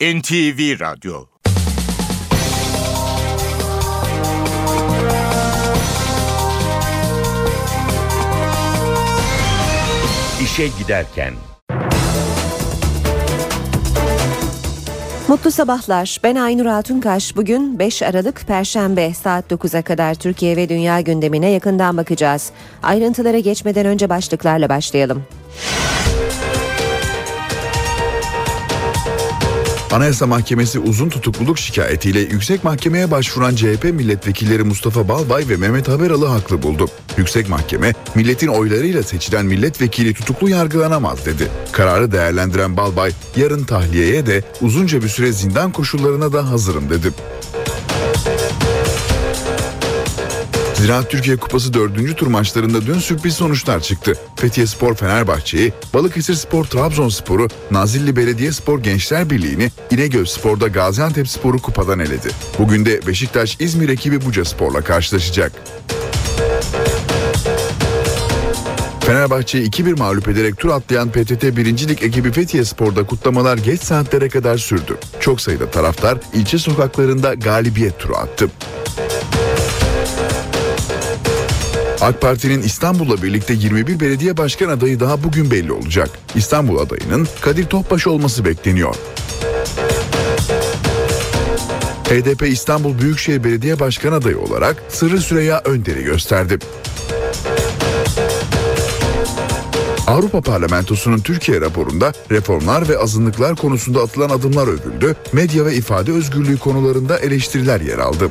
NTV Radyo İşe Giderken Mutlu sabahlar. Ben Aynur Altunkaş. Bugün 5 Aralık Perşembe saat 9'a kadar Türkiye ve dünya gündemine yakından bakacağız. Ayrıntılara geçmeden önce başlıklarla başlayalım. Anayasa Mahkemesi uzun tutukluluk şikayetiyle yüksek mahkemeye başvuran CHP milletvekilleri Mustafa Balbay ve Mehmet Haberalı haklı buldu. Yüksek Mahkeme, milletin oylarıyla seçilen milletvekili tutuklu yargılanamaz dedi. Kararı değerlendiren Balbay, yarın tahliyeye de uzunca bir süre zindan koşullarına da hazırım dedi. Ziraat Türkiye Kupası 4. tur maçlarında dün sürpriz sonuçlar çıktı. Fethiye Spor Fenerbahçe'yi, Balıkesir Spor Trabzonspor'u, Nazilli Belediyespor Gençler Birliği'ni, İnegöl Spor'da Gaziantep Spor'u kupadan eledi. Bugün de Beşiktaş İzmir ekibi Buca Spor'la karşılaşacak. Fenerbahçe'yi 2-1 mağlup ederek tur atlayan PTT 1. Lig ekibi Fethiye Spor'da kutlamalar geç saatlere kadar sürdü. Çok sayıda taraftar ilçe sokaklarında galibiyet turu attı. AK Parti'nin İstanbul'la birlikte 21 belediye başkan adayı daha bugün belli olacak. İstanbul adayının Kadir Topbaş olması bekleniyor. HDP İstanbul Büyükşehir Belediye Başkan adayı olarak Sırrı Süreyya Önder'i gösterdi. Avrupa Parlamentosu'nun Türkiye raporunda reformlar ve azınlıklar konusunda atılan adımlar övüldü, medya ve ifade özgürlüğü konularında eleştiriler yer aldı.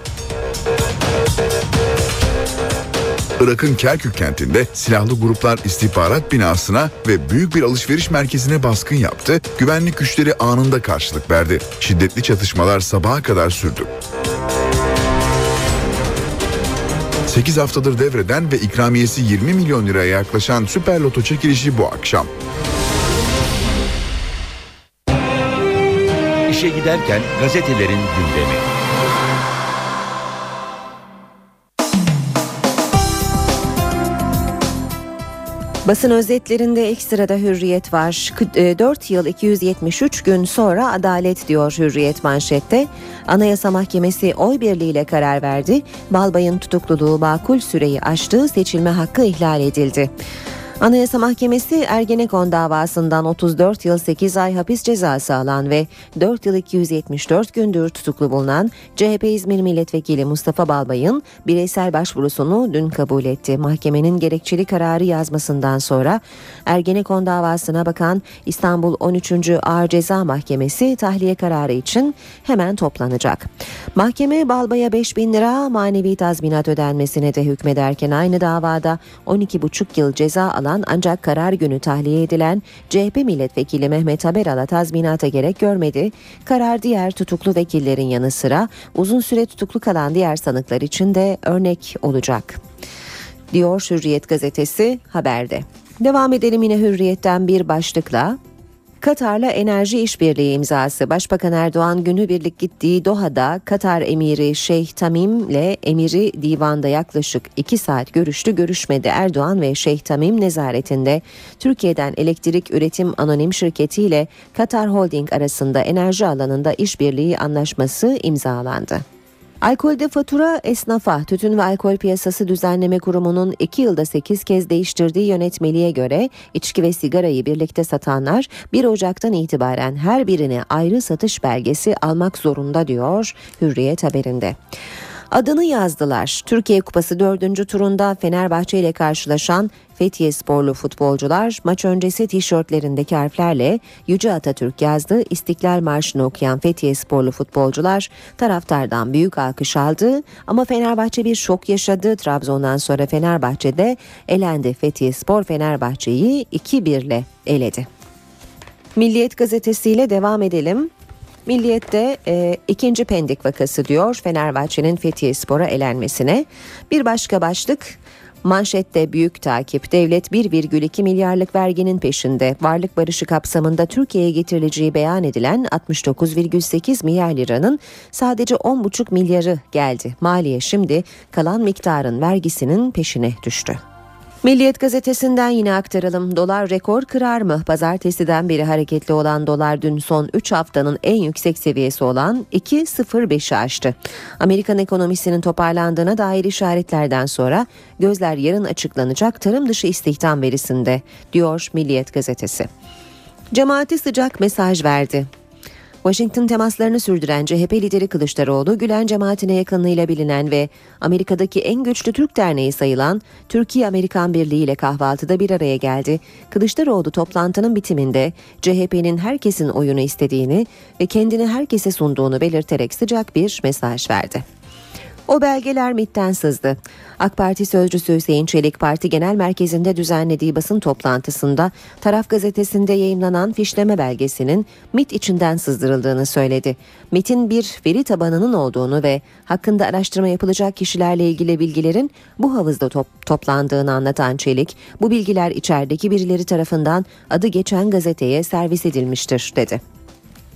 Irak'ın Kerkük kentinde silahlı gruplar istihbarat binasına ve büyük bir alışveriş merkezine baskın yaptı. Güvenlik güçleri anında karşılık verdi. Şiddetli çatışmalar sabaha kadar sürdü. 8 haftadır devreden ve ikramiyesi 20 milyon liraya yaklaşan Süper Loto çekilişi bu akşam. İşe giderken gazetelerin gündemi. Basın özetlerinde ilk sırada hürriyet var. 4 e, yıl 273 gün sonra adalet diyor hürriyet manşette. Anayasa Mahkemesi oy birliğiyle karar verdi. Balbay'ın tutukluluğu makul süreyi aştığı seçilme hakkı ihlal edildi. Anayasa Mahkemesi Ergenekon davasından 34 yıl 8 ay hapis cezası alan ve 4 yıl 274 gündür tutuklu bulunan CHP İzmir Milletvekili Mustafa Balbay'ın bireysel başvurusunu dün kabul etti. Mahkemenin gerekçeli kararı yazmasından sonra Ergenekon davasına bakan İstanbul 13. Ağır Ceza Mahkemesi tahliye kararı için hemen toplanacak. Mahkeme Balbay'a 5 bin lira manevi tazminat ödenmesine de hükmederken aynı davada 12,5 yıl ceza alan alan ancak karar günü tahliye edilen CHP milletvekili Mehmet Haberal'a tazminata gerek görmedi. Karar diğer tutuklu vekillerin yanı sıra uzun süre tutuklu kalan diğer sanıklar için de örnek olacak. Diyor Hürriyet gazetesi haberde. Devam edelim yine Hürriyet'ten bir başlıkla. Katar'la enerji işbirliği imzası. Başbakan Erdoğan günübirlik gittiği Doha'da Katar emiri Şeyh Tamim ile emiri divanda yaklaşık 2 saat görüştü. Görüşmede Erdoğan ve Şeyh Tamim nezaretinde Türkiye'den elektrik üretim anonim şirketi ile Katar Holding arasında enerji alanında işbirliği anlaşması imzalandı. Alkolde fatura esnafa Tütün ve Alkol Piyasası Düzenleme Kurumu'nun 2 yılda 8 kez değiştirdiği yönetmeliğe göre içki ve sigarayı birlikte satanlar 1 Ocak'tan itibaren her birine ayrı satış belgesi almak zorunda diyor Hürriyet haberinde. Adını yazdılar. Türkiye Kupası 4. turunda Fenerbahçe ile karşılaşan Fethiye sporlu futbolcular maç öncesi tişörtlerindeki harflerle Yüce Atatürk yazdı. İstiklal Marşı'nı okuyan Fethiye sporlu futbolcular taraftardan büyük alkış aldı ama Fenerbahçe bir şok yaşadı. Trabzon'dan sonra Fenerbahçe'de elendi. Fethiye Spor Fenerbahçe'yi 2-1 ile eledi. Milliyet gazetesiyle devam edelim. Milliyet'te e, ikinci pendik vakası diyor Fenerbahçe'nin Fethiye Spor'a elenmesine. Bir başka başlık Manşette büyük takip devlet 1,2 milyarlık verginin peşinde varlık barışı kapsamında Türkiye'ye getirileceği beyan edilen 69,8 milyar liranın sadece 10,5 milyarı geldi. Maliye şimdi kalan miktarın vergisinin peşine düştü. Milliyet gazetesinden yine aktaralım. Dolar rekor kırar mı? Pazartesiden beri hareketli olan dolar dün son 3 haftanın en yüksek seviyesi olan 2.05'i aştı. Amerikan ekonomisinin toparlandığına dair işaretlerden sonra gözler yarın açıklanacak tarım dışı istihdam verisinde diyor Milliyet gazetesi. Cemaati sıcak mesaj verdi. Washington temaslarını sürdüren CHP lideri Kılıçdaroğlu, Gülen cemaatine yakınlığıyla bilinen ve Amerika'daki en güçlü Türk derneği sayılan Türkiye-Amerikan Birliği ile kahvaltıda bir araya geldi. Kılıçdaroğlu toplantının bitiminde CHP'nin herkesin oyunu istediğini ve kendini herkese sunduğunu belirterek sıcak bir mesaj verdi. O belgeler MİT'ten sızdı. AK Parti sözcüsü Hüseyin Çelik Parti Genel Merkezi'nde düzenlediği basın toplantısında taraf gazetesinde yayımlanan fişleme belgesinin MİT içinden sızdırıldığını söyledi. MİT'in bir veri tabanının olduğunu ve hakkında araştırma yapılacak kişilerle ilgili bilgilerin bu havuzda top, toplandığını anlatan Çelik, bu bilgiler içerideki birileri tarafından adı geçen gazeteye servis edilmiştir dedi.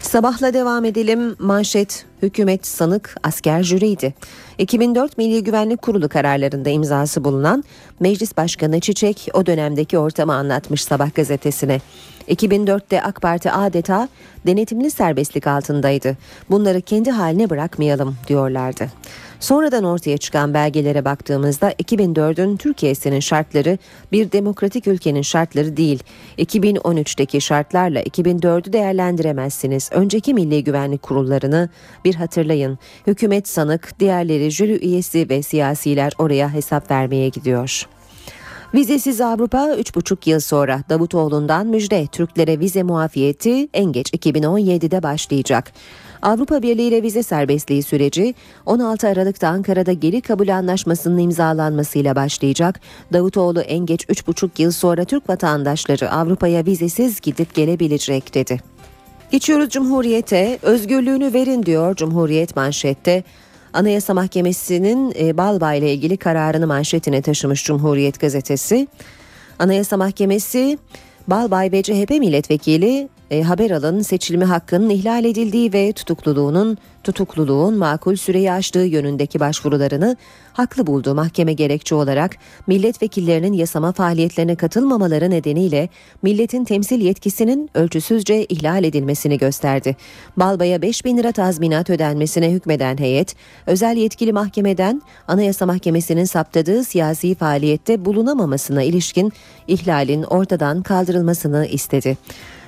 Sabahla devam edelim. Manşet hükümet sanık asker jüriydi. 2004 Milli Güvenlik Kurulu kararlarında imzası bulunan Meclis Başkanı Çiçek o dönemdeki ortamı anlatmış Sabah gazetesine. 2004'te AK Parti adeta denetimli serbestlik altındaydı. Bunları kendi haline bırakmayalım diyorlardı. Sonradan ortaya çıkan belgelere baktığımızda 2004'ün Türkiye'sinin şartları bir demokratik ülkenin şartları değil. 2013'teki şartlarla 2004'ü değerlendiremezsiniz. Önceki milli güvenlik kurullarını bir hatırlayın. Hükümet sanık, diğerleri jüri üyesi ve siyasiler oraya hesap vermeye gidiyor. Vizesiz Avrupa 3,5 yıl sonra Davutoğlu'ndan müjde Türklere vize muafiyeti en geç 2017'de başlayacak. Avrupa Birliği ile vize serbestliği süreci 16 Aralık'ta Ankara'da geri kabul anlaşmasının imzalanmasıyla başlayacak. Davutoğlu en geç 3,5 yıl sonra Türk vatandaşları Avrupa'ya vizesiz gidip gelebilecek dedi. Geçiyoruz Cumhuriyet'e özgürlüğünü verin diyor Cumhuriyet manşette. Anayasa Mahkemesi'nin e, Balbay ile ilgili kararını manşetine taşımış Cumhuriyet gazetesi. Anayasa Mahkemesi Balbay ve CHP milletvekili e, haber alın seçilme hakkının ihlal edildiği ve tutukluluğunun tutukluluğun makul süreyi aştığı yönündeki başvurularını haklı buldu. Mahkeme gerekçe olarak milletvekillerinin yasama faaliyetlerine katılmamaları nedeniyle milletin temsil yetkisinin ölçüsüzce ihlal edilmesini gösterdi. Balbay'a 5 bin lira tazminat ödenmesine hükmeden heyet, özel yetkili mahkemeden Anayasa Mahkemesi'nin saptadığı siyasi faaliyette bulunamamasına ilişkin ihlalin ortadan kaldırılmasını istedi.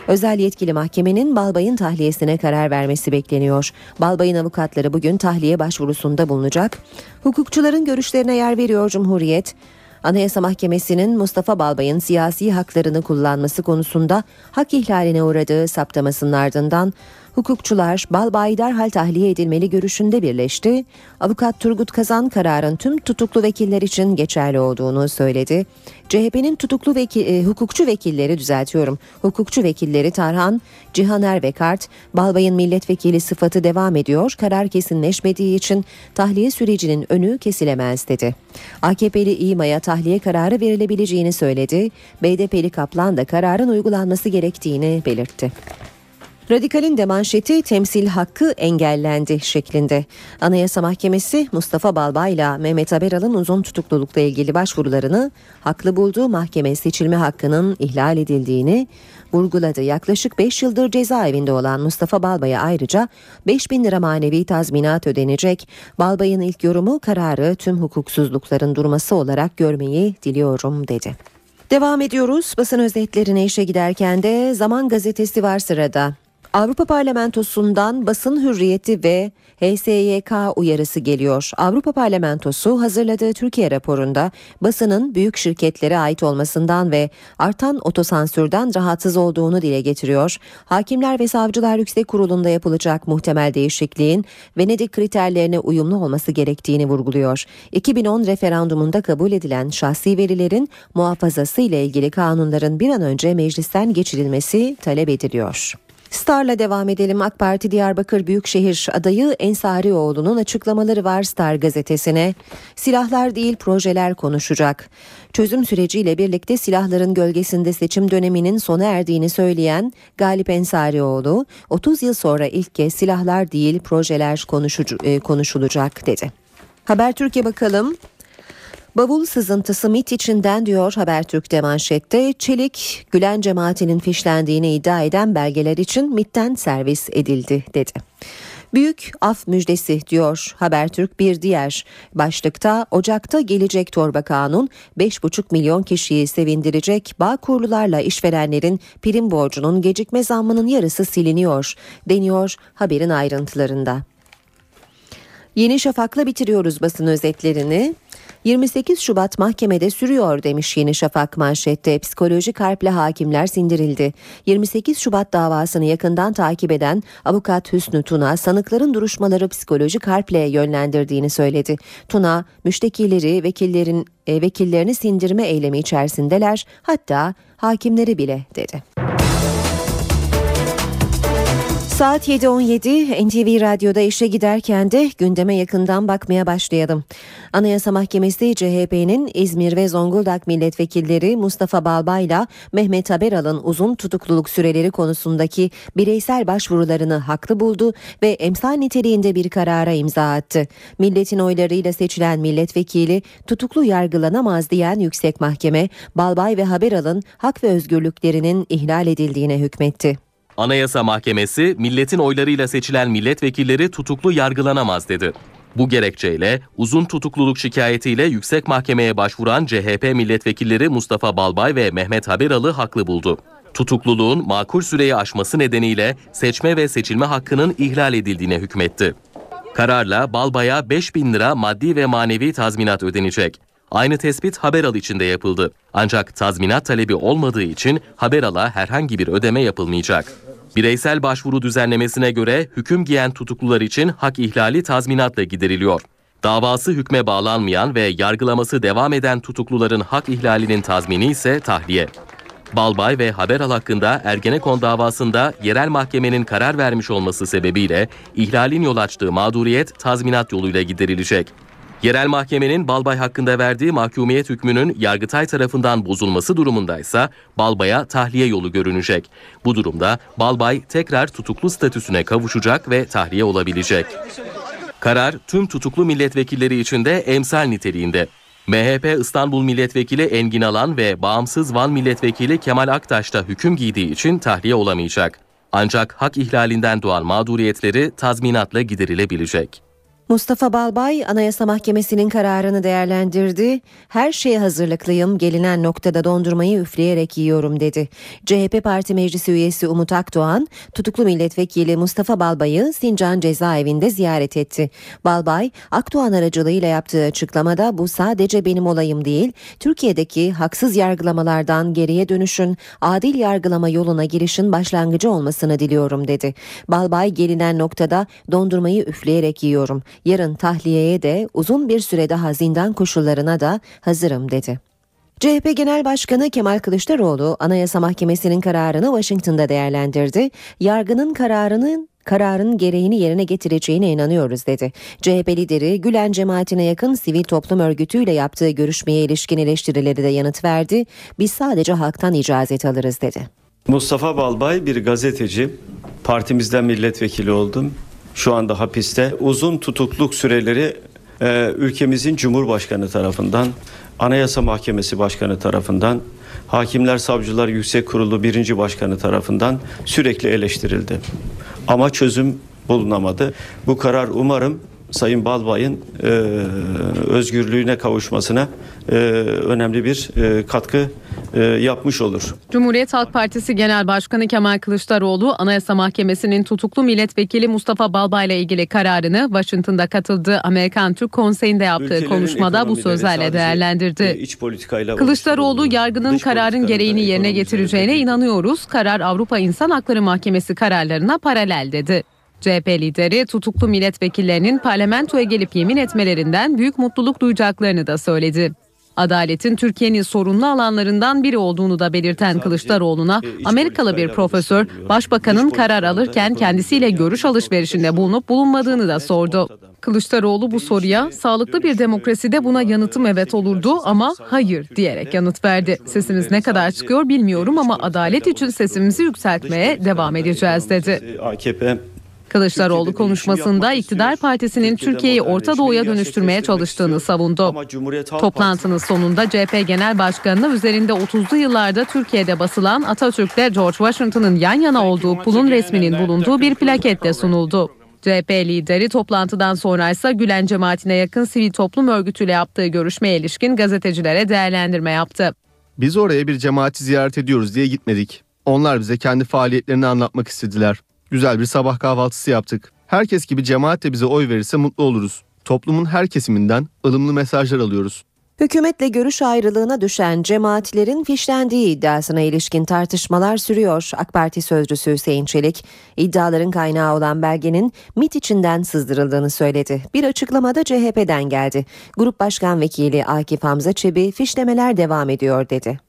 Özel yetkili mahkemenin Balbay'ın tahliyesine karar vermesi bekleniyor. Balbay'ın avukatları bugün tahliye başvurusunda bulunacak. Hukukçuların görüşlerine yer veriyor Cumhuriyet. Anayasa Mahkemesi'nin Mustafa Balbay'ın siyasi haklarını kullanması konusunda hak ihlaline uğradığı saptamasının ardından Hukukçular Balbay derhal tahliye edilmeli görüşünde birleşti. Avukat Turgut Kazan kararın tüm tutuklu vekiller için geçerli olduğunu söyledi. CHP'nin tutuklu vekil, e, hukukçu vekilleri düzeltiyorum. Hukukçu vekilleri Tarhan, Cihaner ve Kart, Balbay'ın milletvekili sıfatı devam ediyor. Karar kesinleşmediği için tahliye sürecinin önü kesilemez dedi. AKP'li İMA'ya tahliye kararı verilebileceğini söyledi. BDP'li Kaplan da kararın uygulanması gerektiğini belirtti. Radikal'in de manşeti temsil hakkı engellendi şeklinde. Anayasa Mahkemesi Mustafa Balbay ile Mehmet Haberal'ın uzun tutuklulukla ilgili başvurularını haklı bulduğu mahkeme seçilme hakkının ihlal edildiğini vurguladı. Yaklaşık 5 yıldır cezaevinde olan Mustafa Balbay'a ayrıca 5 bin lira manevi tazminat ödenecek. Balbay'ın ilk yorumu kararı tüm hukuksuzlukların durması olarak görmeyi diliyorum dedi. Devam ediyoruz. Basın özetlerine işe giderken de Zaman Gazetesi var sırada. Avrupa Parlamentosu'ndan basın hürriyeti ve HSYK uyarısı geliyor. Avrupa Parlamentosu hazırladığı Türkiye raporunda basının büyük şirketlere ait olmasından ve artan otosansürden rahatsız olduğunu dile getiriyor. Hakimler ve Savcılar Yüksek Kurulu'nda yapılacak muhtemel değişikliğin Venedik kriterlerine uyumlu olması gerektiğini vurguluyor. 2010 referandumunda kabul edilen şahsi verilerin muhafazası ile ilgili kanunların bir an önce meclisten geçirilmesi talep ediliyor. Star'la devam edelim. AK Parti Diyarbakır Büyükşehir adayı Ensarioğlu'nun açıklamaları var Star gazetesine. Silahlar değil projeler konuşacak. Çözüm süreciyle birlikte silahların gölgesinde seçim döneminin sona erdiğini söyleyen Galip Ensarioğlu, 30 yıl sonra ilk kez silahlar değil projeler e, konuşulacak dedi. Haber Türkiye bakalım. Bavul sızıntısı MIT içinden diyor Habertürk'te manşette. Çelik, Gülen cemaatinin fişlendiğini iddia eden belgeler için MIT'ten servis edildi dedi. Büyük af müjdesi diyor Habertürk bir diğer başlıkta Ocak'ta gelecek torba kanun 5,5 milyon kişiyi sevindirecek bağ kurlularla işverenlerin prim borcunun gecikme zammının yarısı siliniyor deniyor haberin ayrıntılarında. Yeni Şafak'la bitiriyoruz basın özetlerini. 28 Şubat mahkemede sürüyor demiş Yeni Şafak manşette. Psikolojik harple hakimler sindirildi. 28 Şubat davasını yakından takip eden avukat Hüsnü Tuna sanıkların duruşmaları psikolojik harple yönlendirdiğini söyledi. Tuna müştekileri vekillerin e, vekillerini sindirme eylemi içerisindeler hatta hakimleri bile dedi. Saat 7.17 NTV Radyo'da işe giderken de gündeme yakından bakmaya başlayalım. Anayasa Mahkemesi CHP'nin İzmir ve Zonguldak milletvekilleri Mustafa Balbay'la Mehmet Haberal'ın uzun tutukluluk süreleri konusundaki bireysel başvurularını haklı buldu ve emsal niteliğinde bir karara imza attı. Milletin oylarıyla seçilen milletvekili tutuklu yargılanamaz diyen yüksek mahkeme Balbay ve Haberal'ın hak ve özgürlüklerinin ihlal edildiğine hükmetti. Anayasa Mahkemesi milletin oylarıyla seçilen milletvekilleri tutuklu yargılanamaz dedi. Bu gerekçeyle uzun tutukluluk şikayetiyle yüksek mahkemeye başvuran CHP milletvekilleri Mustafa Balbay ve Mehmet Haberalı haklı buldu. Tutukluluğun makul süreyi aşması nedeniyle seçme ve seçilme hakkının ihlal edildiğine hükmetti. Kararla Balbay'a 5 bin lira maddi ve manevi tazminat ödenecek. Aynı tespit Haberal için de yapıldı. Ancak tazminat talebi olmadığı için Haberal'a herhangi bir ödeme yapılmayacak. Bireysel başvuru düzenlemesine göre hüküm giyen tutuklular için hak ihlali tazminatla gideriliyor. Davası hükme bağlanmayan ve yargılaması devam eden tutukluların hak ihlalinin tazmini ise tahliye. Balbay ve Haberal hakkında Ergenekon davasında yerel mahkemenin karar vermiş olması sebebiyle ihlalin yol açtığı mağduriyet tazminat yoluyla giderilecek. Yerel mahkemenin Balbay hakkında verdiği mahkumiyet hükmünün Yargıtay tarafından bozulması durumundaysa Balbay'a tahliye yolu görünecek. Bu durumda Balbay tekrar tutuklu statüsüne kavuşacak ve tahliye olabilecek. Karar tüm tutuklu milletvekilleri için de emsal niteliğinde. MHP İstanbul Milletvekili Engin Alan ve bağımsız Van Milletvekili Kemal Aktaş da hüküm giydiği için tahliye olamayacak. Ancak hak ihlalinden doğan mağduriyetleri tazminatla giderilebilecek. Mustafa Balbay Anayasa Mahkemesi'nin kararını değerlendirdi. Her şeye hazırlıklıyım, gelinen noktada dondurmayı üfleyerek yiyorum dedi. CHP Parti Meclisi üyesi Umut Akdoğan, tutuklu milletvekili Mustafa Balbay'ı Sincan cezaevinde ziyaret etti. Balbay, Akdoğan aracılığıyla yaptığı açıklamada bu sadece benim olayım değil, Türkiye'deki haksız yargılamalardan geriye dönüşün, adil yargılama yoluna girişin başlangıcı olmasını diliyorum dedi. Balbay gelinen noktada dondurmayı üfleyerek yiyorum. Yarın tahliyeye de uzun bir süre daha zindan koşullarına da hazırım dedi. CHP Genel Başkanı Kemal Kılıçdaroğlu Anayasa Mahkemesi'nin kararını Washington'da değerlendirdi. Yargının kararının kararın gereğini yerine getireceğine inanıyoruz dedi. CHP lideri Gülen cemaatine yakın sivil toplum örgütüyle yaptığı görüşmeye ilişkin eleştirileri de yanıt verdi. Biz sadece halktan icazet alırız dedi. Mustafa Balbay bir gazeteci. Partimizden milletvekili oldum şu anda hapiste. Uzun tutukluk süreleri e, ülkemizin Cumhurbaşkanı tarafından, Anayasa Mahkemesi Başkanı tarafından, Hakimler Savcılar Yüksek Kurulu birinci Başkanı tarafından sürekli eleştirildi. Ama çözüm bulunamadı. Bu karar umarım Sayın Balbay'ın e, özgürlüğüne kavuşmasına e, önemli bir e, katkı e, yapmış olur. Cumhuriyet Halk Partisi Genel Başkanı Kemal Kılıçdaroğlu Anayasa Mahkemesi'nin tutuklu milletvekili Mustafa Balbay ile ilgili kararını Washington'da katıldığı Amerikan Türk Konseyi'nde yaptığı Ülkelerin konuşmada bu sözlerle değerlendirdi. E, iç Kılıçdaroğlu yargının kararın gereğini yerine getireceğine inanıyoruz. Karar Avrupa İnsan Hakları Mahkemesi kararlarına paralel dedi. CHP lideri tutuklu milletvekillerinin parlamentoya gelip yemin etmelerinden büyük mutluluk duyacaklarını da söyledi. Adaletin Türkiye'nin sorunlu alanlarından biri olduğunu da belirten Kılıçdaroğlu'na Amerikalı bir profesör başbakanın karar alırken kendisiyle görüş alışverişinde bulunup bulunmadığını da sordu. Kılıçdaroğlu bu soruya sağlıklı bir demokraside buna yanıtım evet olurdu ama hayır diyerek yanıt verdi. Sesimiz ne kadar çıkıyor bilmiyorum ama adalet için sesimizi yükseltmeye devam edeceğiz dedi. AKP Kılıçdaroğlu konuşmasında iktidar partisinin Türkiye'yi Orta Doğu'ya dönüştürmeye çalıştığını savundu. Toplantının sonunda CHP Genel Başkanı'na üzerinde 30'lu yıllarda Türkiye'de basılan Atatürk'le George Washington'ın yan yana olduğu pulun resminin bulunduğu bir plaket de sunuldu. CHP lideri toplantıdan sonra ise Gülen cemaatine yakın sivil toplum örgütüyle yaptığı görüşmeye ilişkin gazetecilere değerlendirme yaptı. Biz oraya bir cemaati ziyaret ediyoruz diye gitmedik. Onlar bize kendi faaliyetlerini anlatmak istediler. Güzel bir sabah kahvaltısı yaptık. Herkes gibi cemaat de bize oy verirse mutlu oluruz. Toplumun her kesiminden ılımlı mesajlar alıyoruz. Hükümetle görüş ayrılığına düşen cemaatlerin fişlendiği iddiasına ilişkin tartışmalar sürüyor. AK Parti sözcüsü Hüseyin Çelik, iddiaların kaynağı olan belgenin MIT içinden sızdırıldığını söyledi. Bir açıklamada CHP'den geldi. Grup Başkan Vekili Akif Hamza Çebi, fişlemeler devam ediyor dedi.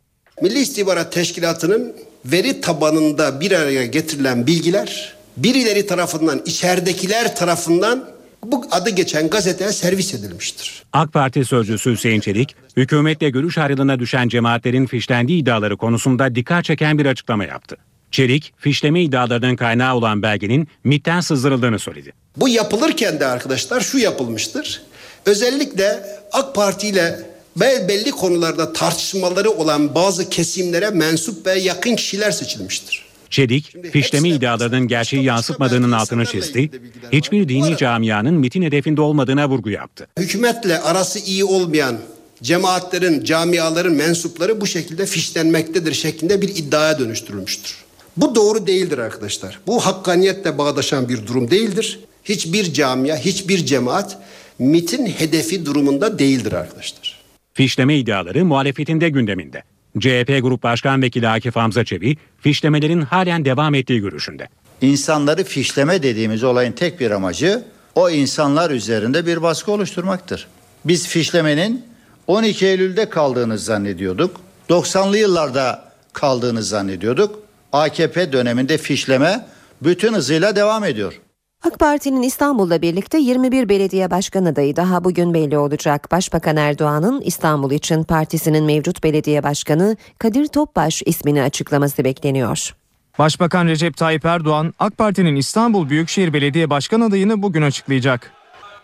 Milli İstihbarat Teşkilatı'nın veri tabanında bir araya getirilen bilgiler birileri tarafından, içeridekiler tarafından bu adı geçen gazeteye servis edilmiştir. AK Parti sözcüsü Hüseyin Çelik, hükümetle görüş ayrılığına düşen cemaatlerin fişlendiği iddiaları konusunda dikkat çeken bir açıklama yaptı. Çelik, fişleme iddialarının kaynağı olan belgenin MİT'ten sızdırıldığını söyledi. Bu yapılırken de arkadaşlar şu yapılmıştır. Özellikle AK Parti ile belli konularda tartışmaları olan bazı kesimlere mensup ve yakın kişiler seçilmiştir. Çelik, fişleme iddialarının gerçeği yansıtmadığının altını çizdi, hiçbir dini camianın MIT'in hedefinde olmadığına vurgu yaptı. Hükümetle arası iyi olmayan cemaatlerin, camiaların mensupları bu şekilde fişlenmektedir şeklinde bir iddiaya dönüştürülmüştür. Bu doğru değildir arkadaşlar. Bu hakkaniyetle bağdaşan bir durum değildir. Hiçbir camia, hiçbir cemaat MIT'in hedefi durumunda değildir arkadaşlar. Fişleme iddiaları muhalefetin de gündeminde. CHP Grup Başkan Vekili Akif Hamza Çebi, fişlemelerin halen devam ettiği görüşünde. İnsanları fişleme dediğimiz olayın tek bir amacı o insanlar üzerinde bir baskı oluşturmaktır. Biz fişlemenin 12 Eylül'de kaldığını zannediyorduk. 90'lı yıllarda kaldığını zannediyorduk. AKP döneminde fişleme bütün hızıyla devam ediyor. AK Parti'nin İstanbul'la birlikte 21 belediye başkan adayı daha bugün belli olacak. Başbakan Erdoğan'ın İstanbul için partisinin mevcut belediye başkanı Kadir Topbaş ismini açıklaması bekleniyor. Başbakan Recep Tayyip Erdoğan, AK Parti'nin İstanbul Büyükşehir Belediye Başkan adayını bugün açıklayacak.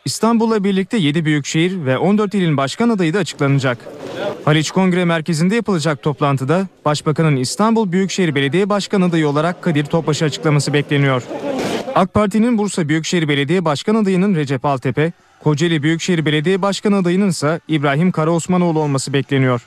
İstanbul'la birlikte 7 büyükşehir ve 14 ilin başkan adayı da açıklanacak. Haliç Kongre Merkezi'nde yapılacak toplantıda Başbakanın İstanbul Büyükşehir Belediye Başkan adayı olarak Kadir Topbaş'ı açıklaması bekleniyor. AK Parti'nin Bursa Büyükşehir Belediye Başkan adayının Recep Altepe, Kocaeli Büyükşehir Belediye Başkan adayının ise İbrahim Karaosmanoğlu olması bekleniyor.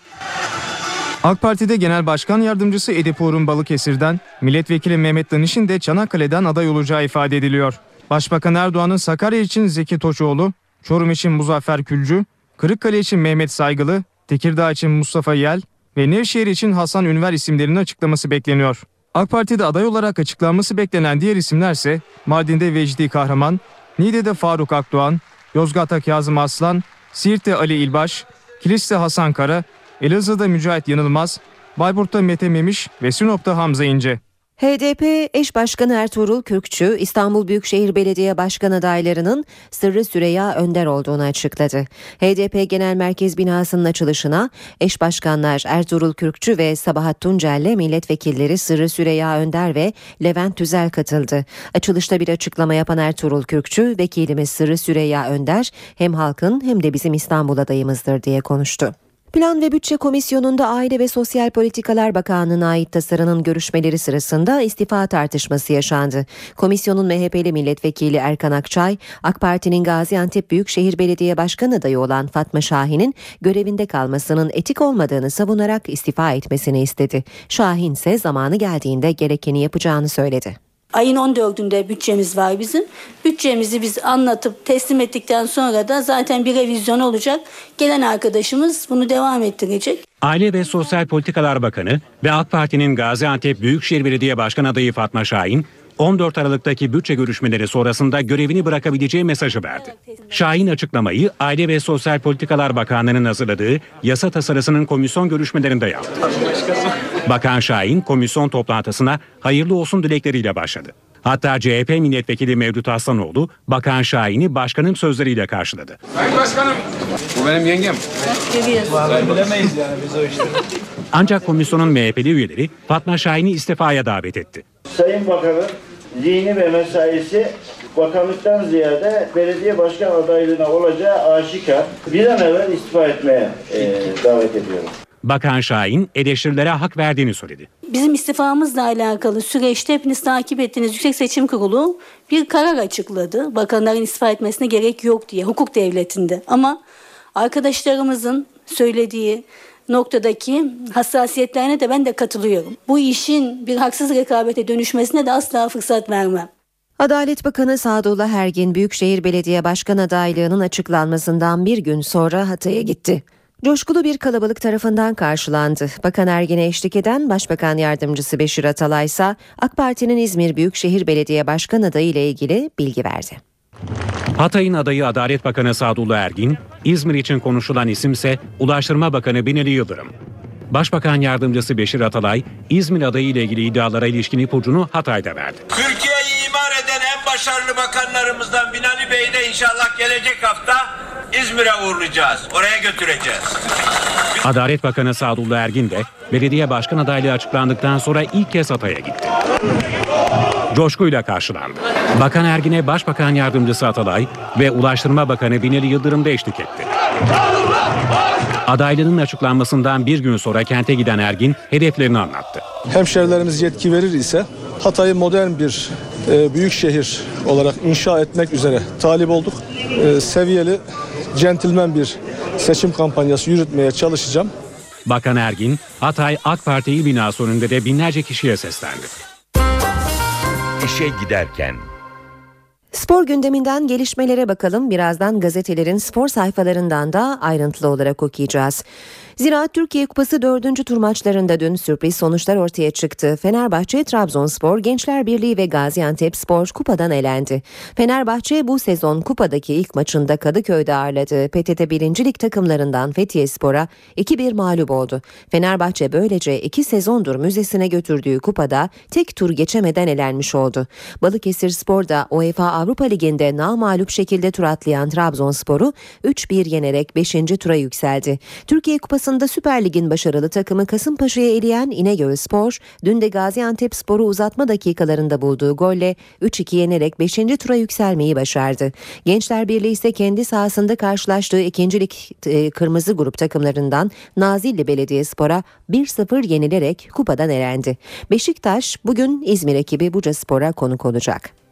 AK Parti'de Genel Başkan Yardımcısı Edip Uğur'un Balıkesir'den, Milletvekili Mehmet Danış'ın de Çanakkale'den aday olacağı ifade ediliyor. Başbakan Erdoğan'ın Sakarya için Zeki Toçoğlu, Çorum için Muzaffer Külcü, Kırıkkale için Mehmet Saygılı, Tekirdağ için Mustafa Yel ve Nevşehir için Hasan Ünver isimlerinin açıklaması bekleniyor. AK Parti'de aday olarak açıklanması beklenen diğer isimlerse Mardin'de Vecdi Kahraman, Niğde'de Faruk Akdoğan, Yozgat'ta Kazım Aslan, Siirt'te Ali İlbaş, Kilis'te Hasan Kara, Elazığ'da Mücahit Yanılmaz, Bayburt'ta Mete Memiş ve Sinop'ta Hamza İnce. HDP eş başkanı Ertuğrul Kürkçü İstanbul Büyükşehir Belediye Başkan adaylarının Sırrı Süreyya Önder olduğunu açıkladı. HDP Genel Merkez binasının açılışına eş başkanlar Ertuğrul Kürkçü ve Sabahat Tuncel'le milletvekilleri Sırrı Süreyya Önder ve Levent Tüzel katıldı. Açılışta bir açıklama yapan Ertuğrul Kürkçü, vekilimiz Sırrı Süreyya Önder hem halkın hem de bizim İstanbul adayımızdır diye konuştu. Plan ve Bütçe Komisyonu'nda Aile ve Sosyal Politikalar Bakanlığı'na ait tasarının görüşmeleri sırasında istifa tartışması yaşandı. Komisyonun MHP'li milletvekili Erkan Akçay, AK Parti'nin Gaziantep Büyükşehir Belediye Başkanı adayı olan Fatma Şahin'in görevinde kalmasının etik olmadığını savunarak istifa etmesini istedi. Şahin ise zamanı geldiğinde gerekeni yapacağını söyledi. Ayın 14'ünde bütçemiz var bizim. Bütçemizi biz anlatıp teslim ettikten sonra da zaten bir revizyon olacak. Gelen arkadaşımız bunu devam ettirecek. Aile ve Sosyal Politikalar Bakanı ve AK Parti'nin Gaziantep Büyükşehir Belediye Başkan adayı Fatma Şahin, 14 Aralık'taki bütçe görüşmeleri sonrasında görevini bırakabileceği mesajı verdi. Şahin açıklamayı Aile ve Sosyal Politikalar Bakanlığı'nın hazırladığı yasa tasarısının komisyon görüşmelerinde yaptı. Bakan Şahin komisyon toplantısına hayırlı olsun dilekleriyle başladı. Hatta CHP milletvekili Mevlüt Aslanoğlu Bakan Şahin'i başkanın sözleriyle karşıladı. Sayın Başkanım bu benim yengem. Bilemeyiz yani biz o işte. Ancak komisyonun MHP'li üyeleri Fatma Şahin'i istifaya davet etti. Sayın Bakan'ın zihni ve mesaisi bakanlıktan ziyade belediye başkan adaylığına olacağı aşikar. Bir an evvel istifa etmeye e, davet ediyorum. Bakan Şahin eleştirilere hak verdiğini söyledi. Bizim istifamızla alakalı süreçte hepiniz takip ettiğiniz Yüksek Seçim Kurulu bir karar açıkladı. Bakanların istifa etmesine gerek yok diye hukuk devletinde. Ama arkadaşlarımızın söylediği noktadaki hassasiyetlerine de ben de katılıyorum. Bu işin bir haksız rekabete dönüşmesine de asla fırsat vermem. Adalet Bakanı Sadullah Ergin Büyükşehir Belediye Başkan adaylığının açıklanmasından bir gün sonra Hatay'a gitti. Coşkulu bir kalabalık tarafından karşılandı. Bakan Ergin'e eşlik eden Başbakan Yardımcısı Beşir Atalay ise AK Parti'nin İzmir Büyükşehir Belediye Başkan adayı ile ilgili bilgi verdi. Hatay'ın adayı Adalet Bakanı Sadullah Ergin, İzmir için konuşulan isimse Ulaştırma Bakanı Binali Yıldırım. Başbakan Yardımcısı Beşir Atalay, İzmir adayı ile ilgili iddialara ilişkin ipucunu Hatay'da verdi. En başarılı bakanlarımızdan Binali Bey'i de inşallah gelecek hafta İzmir'e uğurlayacağız. Oraya götüreceğiz. Adalet Bakanı Sadullah Ergin de belediye başkan adaylığı açıklandıktan sonra ilk kez Hatay'a gitti. Coşkuyla karşılandı. Bakan Ergin'e Başbakan Yardımcısı Atalay ve Ulaştırma Bakanı Binali Yıldırım da eşlik etti. Adaylığının açıklanmasından bir gün sonra kente giden Ergin hedeflerini anlattı. Hemşerilerimiz yetki verir ise Hatay'ı modern bir e, büyük şehir olarak inşa etmek üzere talip olduk. E, seviyeli, centilmen bir seçim kampanyası yürütmeye çalışacağım. Bakan Ergin, Hatay AK Parti il binası önünde de binlerce kişiye seslendi. İşe giderken Spor gündeminden gelişmelere bakalım. Birazdan gazetelerin spor sayfalarından da ayrıntılı olarak okuyacağız. Zira Türkiye Kupası 4. tur maçlarında dün sürpriz sonuçlar ortaya çıktı. Fenerbahçe, Trabzonspor, Gençler Birliği ve Gaziantep Spor kupadan elendi. Fenerbahçe bu sezon kupadaki ilk maçında Kadıköy'de ağırladığı PTT 1. Lig takımlarından Fethiye Spor'a 2-1 mağlup oldu. Fenerbahçe böylece iki sezondur müzesine götürdüğü kupada tek tur geçemeden elenmiş oldu. Balıkesir Spor da UEFA Avrupa Ligi'nde namağlup şekilde tur atlayan Trabzonspor'u 3-1 yenerek 5. tura yükseldi. Türkiye Kupası Kupası'nda Süper Lig'in başarılı takımı Kasımpaşa'ya eleyen İnegöl Spor, dün de Gaziantep Spor'u uzatma dakikalarında bulduğu golle 3-2 yenerek 5. tura yükselmeyi başardı. Gençler Birliği ise kendi sahasında karşılaştığı ikincilik e, kırmızı grup takımlarından Nazilli Belediyespor'a 1-0 yenilerek kupadan elendi. Beşiktaş bugün İzmir ekibi Buca Spor'a konuk olacak.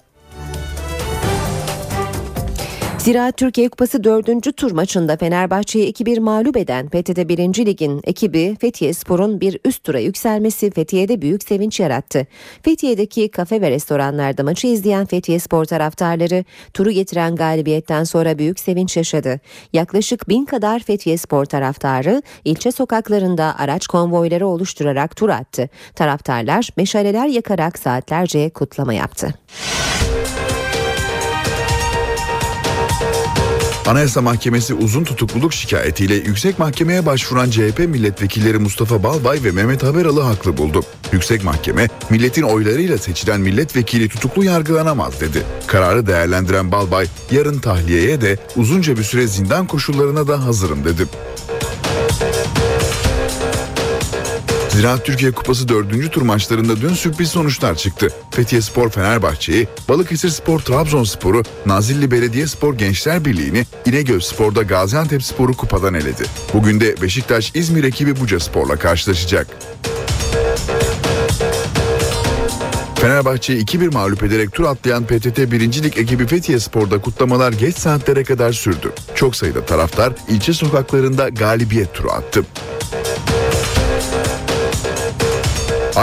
Zira Türkiye Kupası 4. tur maçında Fenerbahçe'yi 2-1 mağlup eden PTT 1. Lig'in ekibi Fethiye Spor'un bir üst tura yükselmesi Fethiye'de büyük sevinç yarattı. Fethiye'deki kafe ve restoranlarda maçı izleyen Fethiye Spor taraftarları turu getiren galibiyetten sonra büyük sevinç yaşadı. Yaklaşık bin kadar Fethiye Spor taraftarı ilçe sokaklarında araç konvoyları oluşturarak tur attı. Taraftarlar meşaleler yakarak saatlerce kutlama yaptı. Anayasa Mahkemesi uzun tutukluluk şikayetiyle yüksek mahkemeye başvuran CHP milletvekilleri Mustafa Balbay ve Mehmet Haberalı haklı buldu. Yüksek Mahkeme, milletin oylarıyla seçilen milletvekili tutuklu yargılanamaz dedi. Kararı değerlendiren Balbay, yarın tahliyeye de uzunca bir süre zindan koşullarına da hazırım dedi. Ziraat Türkiye Kupası 4. tur maçlarında dün sürpriz sonuçlar çıktı. Fethiye Spor Fenerbahçe'yi, Balıkesir Spor Trabzonspor'u, Nazilli Belediye Spor Gençler Birliği'ni, İnegöl Spor'da Gaziantep Spor'u kupadan eledi. Bugün de Beşiktaş İzmir ekibi Buca Spor'la karşılaşacak. Fenerbahçe'yi 2-1 mağlup ederek tur atlayan PTT 1. Lig ekibi Fethiye Spor'da kutlamalar geç saatlere kadar sürdü. Çok sayıda taraftar ilçe sokaklarında galibiyet turu attı.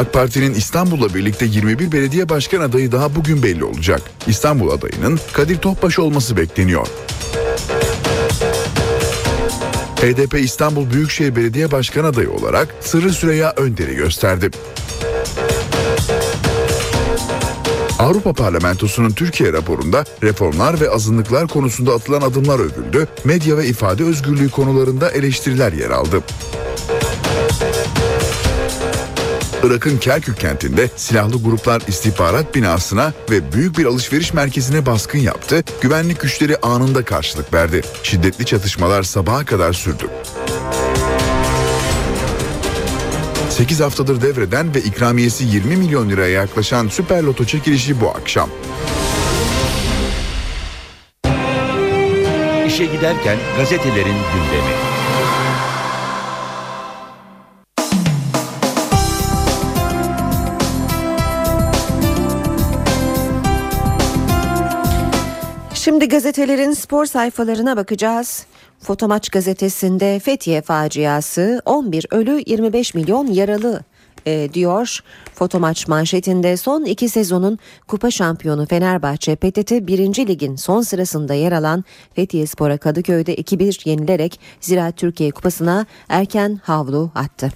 AK Parti'nin İstanbul'la birlikte 21 belediye başkan adayı daha bugün belli olacak. İstanbul adayının Kadir Topbaş olması bekleniyor. HDP İstanbul Büyükşehir Belediye Başkan adayı olarak Sırrı Süreyya Önder'i gösterdi. Avrupa Parlamentosu'nun Türkiye raporunda reformlar ve azınlıklar konusunda atılan adımlar övüldü, medya ve ifade özgürlüğü konularında eleştiriler yer aldı. Irak'ın Kerkük kentinde silahlı gruplar istihbarat binasına ve büyük bir alışveriş merkezine baskın yaptı. Güvenlik güçleri anında karşılık verdi. Şiddetli çatışmalar sabaha kadar sürdü. 8 haftadır devreden ve ikramiyesi 20 milyon liraya yaklaşan Süper Loto çekilişi bu akşam. İşe giderken gazetelerin gündemi. Şimdi gazetelerin spor sayfalarına bakacağız. Fotomaç gazetesinde Fethiye faciası 11 ölü 25 milyon yaralı e, diyor. Fotomaç manşetinde son iki sezonun kupa şampiyonu Fenerbahçe PTT 1. Lig'in son sırasında yer alan Fethiye Spor'a Kadıköy'de 2-1 yenilerek Ziraat Türkiye Kupası'na erken havlu attı.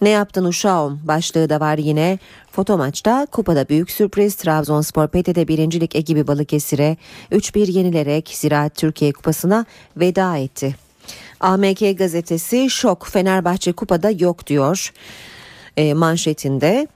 Ne yaptın uşağım başlığı da var yine. Foto maçta kupada büyük sürpriz Trabzonspor PTT 1. Lig ekibi Balıkesir'e 3-1 yenilerek Ziraat Türkiye Kupası'na veda etti. AMK gazetesi şok Fenerbahçe kupada yok diyor manşetinde.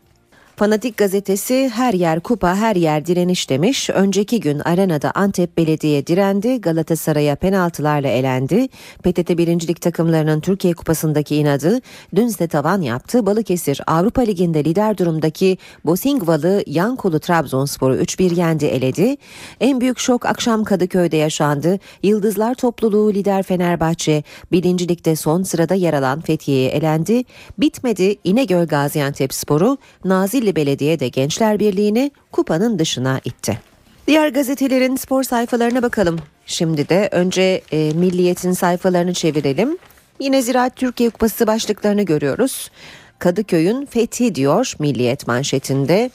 Fanatik gazetesi her yer kupa her yer direniş demiş. Önceki gün arenada Antep Belediye direndi. Galatasaray'a penaltılarla elendi. PTT 1. Lig takımlarının Türkiye Kupası'ndaki inadı dün de tavan yaptı. Balıkesir Avrupa Ligi'nde lider durumdaki Bosingvalı Yankulu Trabzonspor'u 3-1 yendi eledi. En büyük şok akşam Kadıköy'de yaşandı. Yıldızlar topluluğu lider Fenerbahçe 1. Lig'de son sırada yer alan Fethiye'ye elendi. Bitmedi İnegöl Gaziantep Sporu Nazilli Belediye de Gençler Birliği'ni kupanın dışına itti. Diğer gazetelerin spor sayfalarına bakalım. Şimdi de önce e, Milliyet'in sayfalarını çevirelim. Yine Ziraat Türkiye Kupası başlıklarını görüyoruz. Kadıköy'ün fethi diyor Milliyet manşetinde.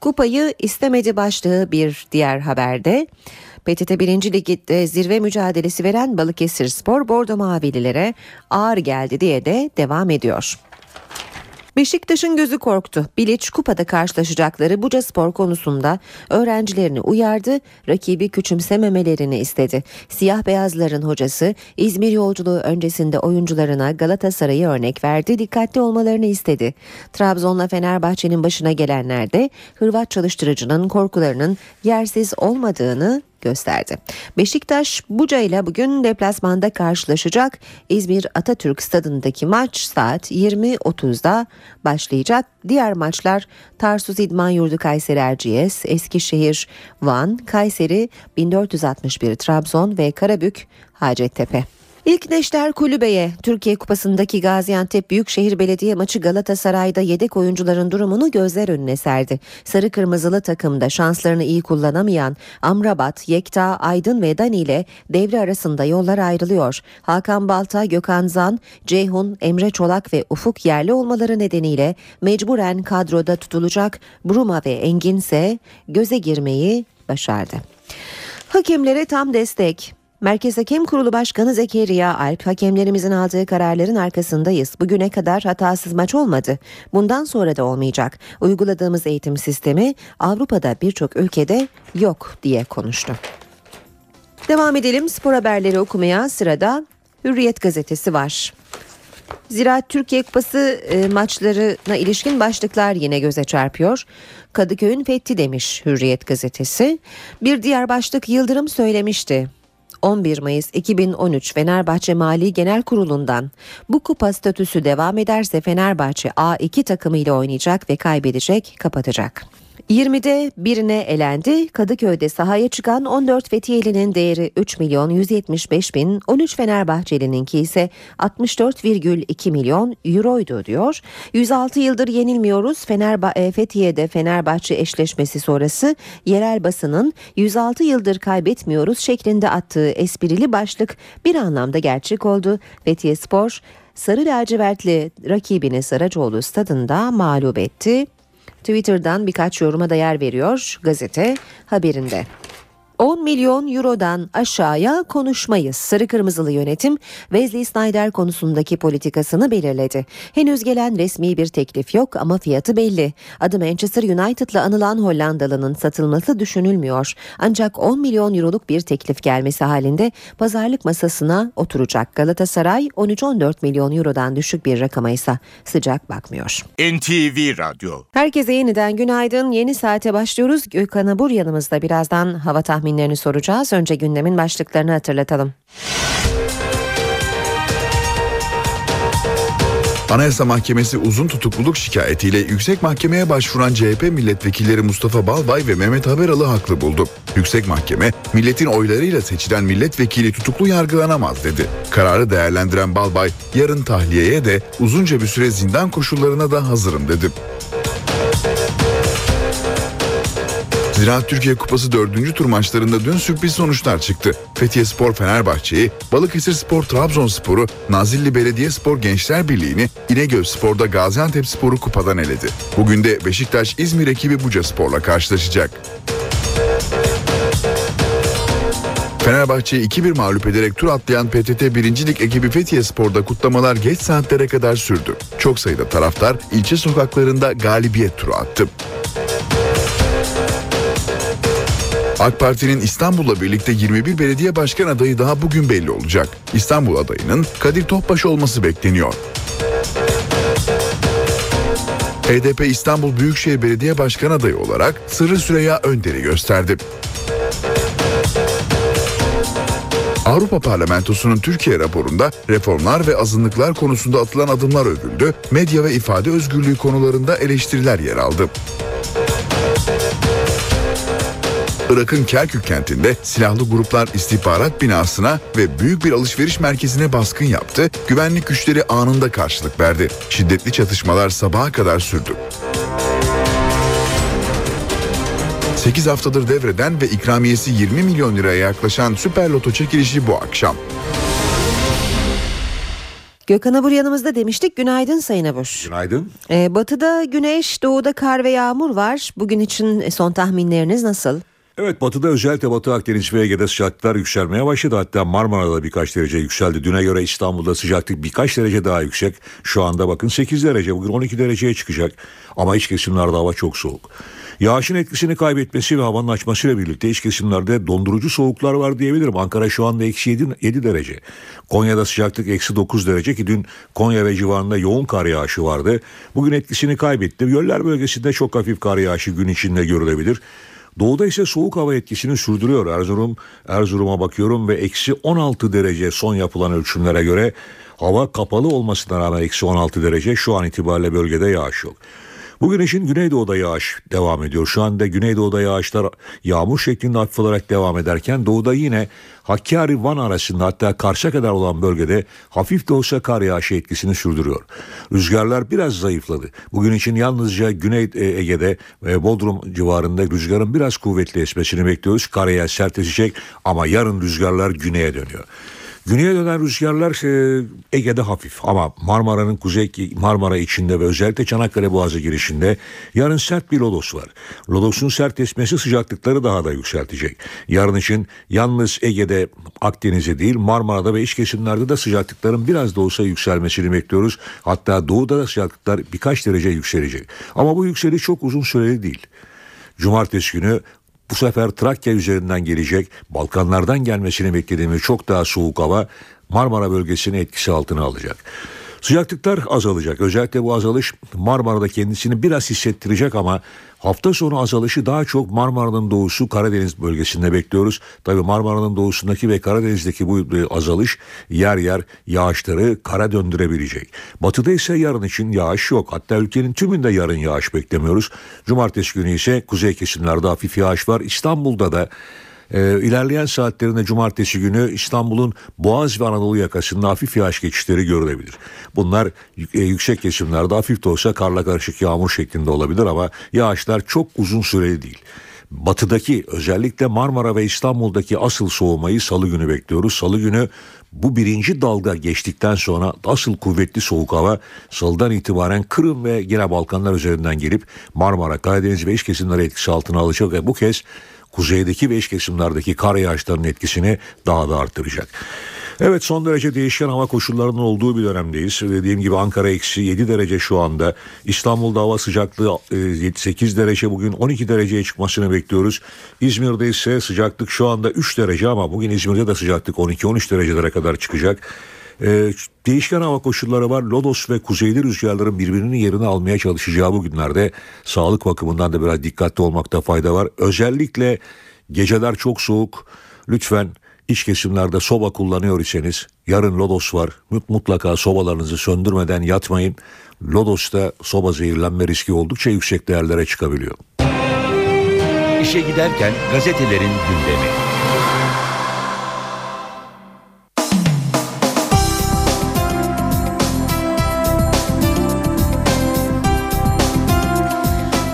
Kupayı istemedi başlığı bir diğer haberde. PTT 1. Lig'de zirve mücadelesi veren Balıkesir Spor Bordo Mavililere ağır geldi diye de devam ediyor. Beşiktaş'ın gözü korktu. Bilic kupada karşılaşacakları Buca Spor konusunda öğrencilerini uyardı, rakibi küçümsememelerini istedi. Siyah beyazların hocası İzmir yolculuğu öncesinde oyuncularına Galatasaray'ı örnek verdi, dikkatli olmalarını istedi. Trabzon'la Fenerbahçe'nin başına gelenler de Hırvat çalıştırıcının korkularının yersiz olmadığını gösterdi. Beşiktaş Buca ile bugün deplasmanda karşılaşacak. İzmir Atatürk Stadındaki maç saat 20.30'da başlayacak. Diğer maçlar Tarsus İdman Yurdu Kayseri Erciyes, Eskişehir Van, Kayseri 1461 Trabzon ve Karabük Hacettepe. İlk Neşter Kulübe'ye Türkiye Kupası'ndaki Gaziantep Büyükşehir Belediye maçı Galatasaray'da yedek oyuncuların durumunu gözler önüne serdi. Sarı kırmızılı takımda şanslarını iyi kullanamayan Amrabat, Yekta, Aydın ve Dani ile devre arasında yollar ayrılıyor. Hakan Balta, Gökhan Zan, Ceyhun, Emre Çolak ve Ufuk yerli olmaları nedeniyle mecburen kadroda tutulacak Bruma ve Engin ise göze girmeyi başardı. Hakemlere tam destek. Merkez Hakem Kurulu Başkanı Zekeriya Alp, hakemlerimizin aldığı kararların arkasındayız. Bugüne kadar hatasız maç olmadı. Bundan sonra da olmayacak. Uyguladığımız eğitim sistemi Avrupa'da birçok ülkede yok diye konuştu. Devam edelim spor haberleri okumaya sırada Hürriyet gazetesi var. Ziraat Türkiye Kupası e, maçlarına ilişkin başlıklar yine göze çarpıyor. Kadıköy'ün fethi demiş Hürriyet gazetesi. Bir diğer başlık Yıldırım söylemişti. 11 Mayıs 2013 Fenerbahçe Mali Genel Kurulu'ndan bu kupa statüsü devam ederse Fenerbahçe A2 takımı ile oynayacak ve kaybedecek, kapatacak. 20'de birine elendi. Kadıköy'de sahaya çıkan 14 Fethiyeli'nin değeri 3 milyon 175 bin, 13 Fenerbahçeli'ninki ise 64,2 milyon euroydu diyor. 106 yıldır yenilmiyoruz. Fenerba e, Fethiye'de Fenerbahçe eşleşmesi sonrası yerel basının 106 yıldır kaybetmiyoruz şeklinde attığı esprili başlık bir anlamda gerçek oldu. Fethiye Spor Sarı lacivertli rakibini Saracoğlu stadında mağlup etti. Twitter'dan birkaç yoruma da yer veriyor gazete haberinde. 10 milyon eurodan aşağıya konuşmayız. Sarı Kırmızılı yönetim Wesley Snyder konusundaki politikasını belirledi. Henüz gelen resmi bir teklif yok ama fiyatı belli. Adı Manchester United'la anılan Hollandalı'nın satılması düşünülmüyor. Ancak 10 milyon euroluk bir teklif gelmesi halinde pazarlık masasına oturacak. Galatasaray 13-14 milyon eurodan düşük bir rakama ise sıcak bakmıyor. NTV Radyo Herkese yeniden günaydın. Yeni saate başlıyoruz. Gökhan Abur yanımızda birazdan hava tahmini tahminlerini soracağız. Önce gündemin başlıklarını hatırlatalım. Anayasa Mahkemesi uzun tutukluluk şikayetiyle yüksek mahkemeye başvuran CHP milletvekilleri Mustafa Balbay ve Mehmet Haberalı haklı buldu. Yüksek Mahkeme, milletin oylarıyla seçilen milletvekili tutuklu yargılanamaz dedi. Kararı değerlendiren Balbay, yarın tahliyeye de uzunca bir süre zindan koşullarına da hazırım dedi. Ziraat Türkiye Kupası 4. tur maçlarında dün sürpriz sonuçlar çıktı. Fethiye Spor Fenerbahçe'yi, Balıkesir Spor Trabzonspor'u, Nazilli Belediyespor Gençler Birliği'ni, İnegöl Spor'da Gaziantep Spor'u kupadan eledi. Bugün de Beşiktaş İzmir ekibi Buca Spor'la karşılaşacak. Fenerbahçe'yi 2-1 mağlup ederek tur atlayan PTT 1. Lig ekibi Fethiye Spor'da kutlamalar geç saatlere kadar sürdü. Çok sayıda taraftar ilçe sokaklarında galibiyet turu attı. AK Parti'nin İstanbul'la birlikte 21 belediye başkan adayı daha bugün belli olacak. İstanbul adayının Kadir Topbaş olması bekleniyor. HDP İstanbul Büyükşehir Belediye Başkan adayı olarak Sırrı Süreyya Önder'i gösterdi. Avrupa Parlamentosu'nun Türkiye raporunda reformlar ve azınlıklar konusunda atılan adımlar övüldü, medya ve ifade özgürlüğü konularında eleştiriler yer aldı. Irak'ın Kerkük kentinde silahlı gruplar istihbarat binasına ve büyük bir alışveriş merkezine baskın yaptı. Güvenlik güçleri anında karşılık verdi. Şiddetli çatışmalar sabaha kadar sürdü. 8 haftadır devreden ve ikramiyesi 20 milyon liraya yaklaşan Süper Loto çekilişi bu akşam. Gökhan Abur yanımızda demiştik. Günaydın Sayın Abur. Günaydın. Ee, batıda güneş, doğuda kar ve yağmur var. Bugün için son tahminleriniz nasıl? Evet batıda özellikle Batı Akdeniz ve Ege'de sıcaklıklar yükselmeye başladı. Hatta Marmara'da birkaç derece yükseldi. Düne göre İstanbul'da sıcaklık birkaç derece daha yüksek. Şu anda bakın 8 derece bugün 12 dereceye çıkacak. Ama iç kesimlerde hava çok soğuk. Yağışın etkisini kaybetmesi ve havanın açmasıyla birlikte iç kesimlerde dondurucu soğuklar var diyebilirim. Ankara şu anda eksi 7, 7 derece. Konya'da sıcaklık eksi 9 derece ki dün Konya ve civarında yoğun kar yağışı vardı. Bugün etkisini kaybetti. Göller bölgesinde çok hafif kar yağışı gün içinde görülebilir. Doğuda ise soğuk hava etkisini sürdürüyor. Erzurum, Erzurum'a bakıyorum ve eksi 16 derece son yapılan ölçümlere göre hava kapalı olmasına rağmen eksi 16 derece şu an itibariyle bölgede yağış yok. Bugün için Güneydoğu'da yağış devam ediyor. Şu anda Güneydoğu'da yağışlar yağmur şeklinde hafif olarak devam ederken doğuda yine Hakkari Van arasında hatta Kars'a kadar olan bölgede hafif de olsa kar yağışı etkisini sürdürüyor. Rüzgarlar biraz zayıfladı. Bugün için yalnızca Güney Ege'de ve Bodrum civarında rüzgarın biraz kuvvetli esmesini bekliyoruz. Karaya sertleşecek ama yarın rüzgarlar güneye dönüyor. Güneye dönen rüzgarlar e, Ege'de hafif ama Marmara'nın kuzey Marmara içinde ve özellikle Çanakkale Boğazı girişinde yarın sert bir lodos var. Lodosun sert esmesi sıcaklıkları daha da yükseltecek. Yarın için yalnız Ege'de Akdeniz'e değil Marmara'da ve iç kesimlerde de sıcaklıkların biraz da olsa yükselmesini bekliyoruz. Hatta doğuda da sıcaklıklar birkaç derece yükselecek. Ama bu yükseliş çok uzun süreli değil. Cumartesi günü bu sefer Trakya üzerinden gelecek Balkanlardan gelmesini beklediğimiz çok daha soğuk hava Marmara bölgesini etkisi altına alacak. Sıcaklıklar azalacak. Özellikle bu azalış Marmara'da kendisini biraz hissettirecek ama hafta sonu azalışı daha çok Marmara'nın doğusu Karadeniz bölgesinde bekliyoruz. Tabi Marmara'nın doğusundaki ve Karadeniz'deki bu azalış yer yer yağışları kara döndürebilecek. Batıda ise yarın için yağış yok. Hatta ülkenin tümünde yarın yağış beklemiyoruz. Cumartesi günü ise kuzey kesimlerde hafif yağış var. İstanbul'da da ee, ilerleyen saatlerinde cumartesi günü İstanbul'un Boğaz ve Anadolu yakasında hafif yağış geçişleri görülebilir. Bunlar e, yüksek kesimlerde hafif de olsa karla karışık yağmur şeklinde olabilir ama yağışlar çok uzun süreli değil. Batıdaki özellikle Marmara ve İstanbul'daki asıl soğumayı salı günü bekliyoruz. Salı günü bu birinci dalga geçtikten sonra asıl kuvvetli soğuk hava salıdan itibaren Kırım ve yine Balkanlar üzerinden gelip Marmara, Karadeniz ve iç kesimleri etkisi altına alacak ve bu kez kuzeydeki ve iç kesimlerdeki kar yağışlarının etkisini daha da arttıracak. Evet son derece değişken hava koşullarının olduğu bir dönemdeyiz. Dediğim gibi Ankara eksi 7 derece şu anda. İstanbul'da hava sıcaklığı 8 e, derece bugün 12 dereceye çıkmasını bekliyoruz. İzmir'de ise sıcaklık şu anda 3 derece ama bugün İzmir'de de sıcaklık 12-13 derecelere kadar çıkacak. Ee, değişken hava koşulları var. Lodos ve kuzeyli rüzgarların birbirinin yerini almaya çalışacağı bu günlerde sağlık bakımından da biraz dikkatli olmakta fayda var. Özellikle geceler çok soğuk. Lütfen iç kesimlerde soba kullanıyor iseniz yarın lodos var. Mutlaka sobalarınızı söndürmeden yatmayın. Lodos'ta soba zehirlenme riski oldukça yüksek değerlere çıkabiliyor. İşe giderken gazetelerin gündemi.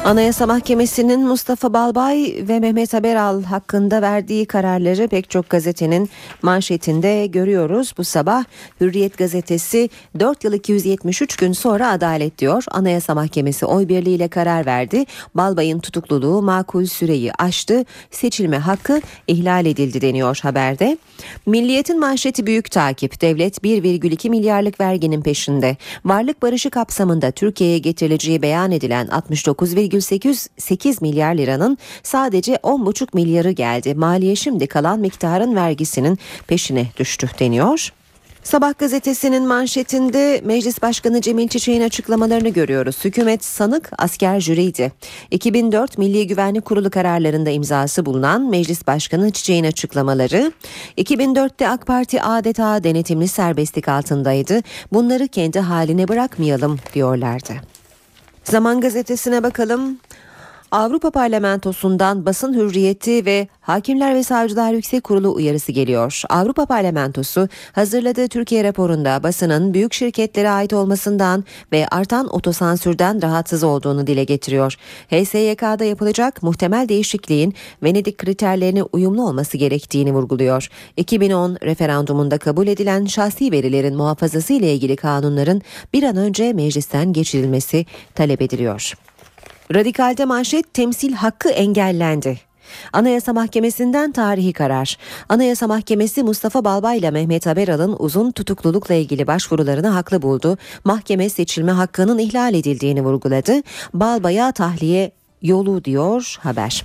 Anayasa Mahkemesi'nin Mustafa Balbay ve Mehmet Haberal hakkında verdiği kararları pek çok gazetenin manşetinde görüyoruz. Bu sabah Hürriyet gazetesi 4 yıl 273 gün sonra adalet diyor. Anayasa Mahkemesi oy birliğiyle karar verdi. Balbay'ın tutukluluğu makul süreyi aştı. Seçilme hakkı ihlal edildi deniyor haberde. Milliyetin manşeti büyük takip. Devlet 1,2 milyarlık verginin peşinde. Varlık barışı kapsamında Türkiye'ye getirileceği beyan edilen 69, 1,8 milyar liranın sadece 10,5 milyarı geldi. Maliye şimdi kalan miktarın vergisinin peşine düştü deniyor. Sabah gazetesinin manşetinde Meclis Başkanı Cemil Çiçek'in açıklamalarını görüyoruz. Hükümet sanık asker jüriydi. 2004 Milli Güvenlik Kurulu kararlarında imzası bulunan Meclis Başkanı Çiçek'in açıklamaları 2004'te AK Parti adeta denetimli serbestlik altındaydı. Bunları kendi haline bırakmayalım diyorlardı. Zaman gazetesine bakalım. Avrupa Parlamentosu'ndan basın hürriyeti ve Hakimler ve Savcılar Yüksek Kurulu uyarısı geliyor. Avrupa Parlamentosu hazırladığı Türkiye raporunda basının büyük şirketlere ait olmasından ve artan otosansürden rahatsız olduğunu dile getiriyor. HSYK'da yapılacak muhtemel değişikliğin Venedik kriterlerine uyumlu olması gerektiğini vurguluyor. 2010 referandumunda kabul edilen şahsi verilerin muhafazası ile ilgili kanunların bir an önce meclisten geçirilmesi talep ediliyor. Radikalde manşet temsil hakkı engellendi. Anayasa Mahkemesi'nden tarihi karar. Anayasa Mahkemesi Mustafa Balbay ile Mehmet Haberal'ın uzun tutuklulukla ilgili başvurularını haklı buldu. Mahkeme seçilme hakkının ihlal edildiğini vurguladı. Balbay'a tahliye yolu diyor haber.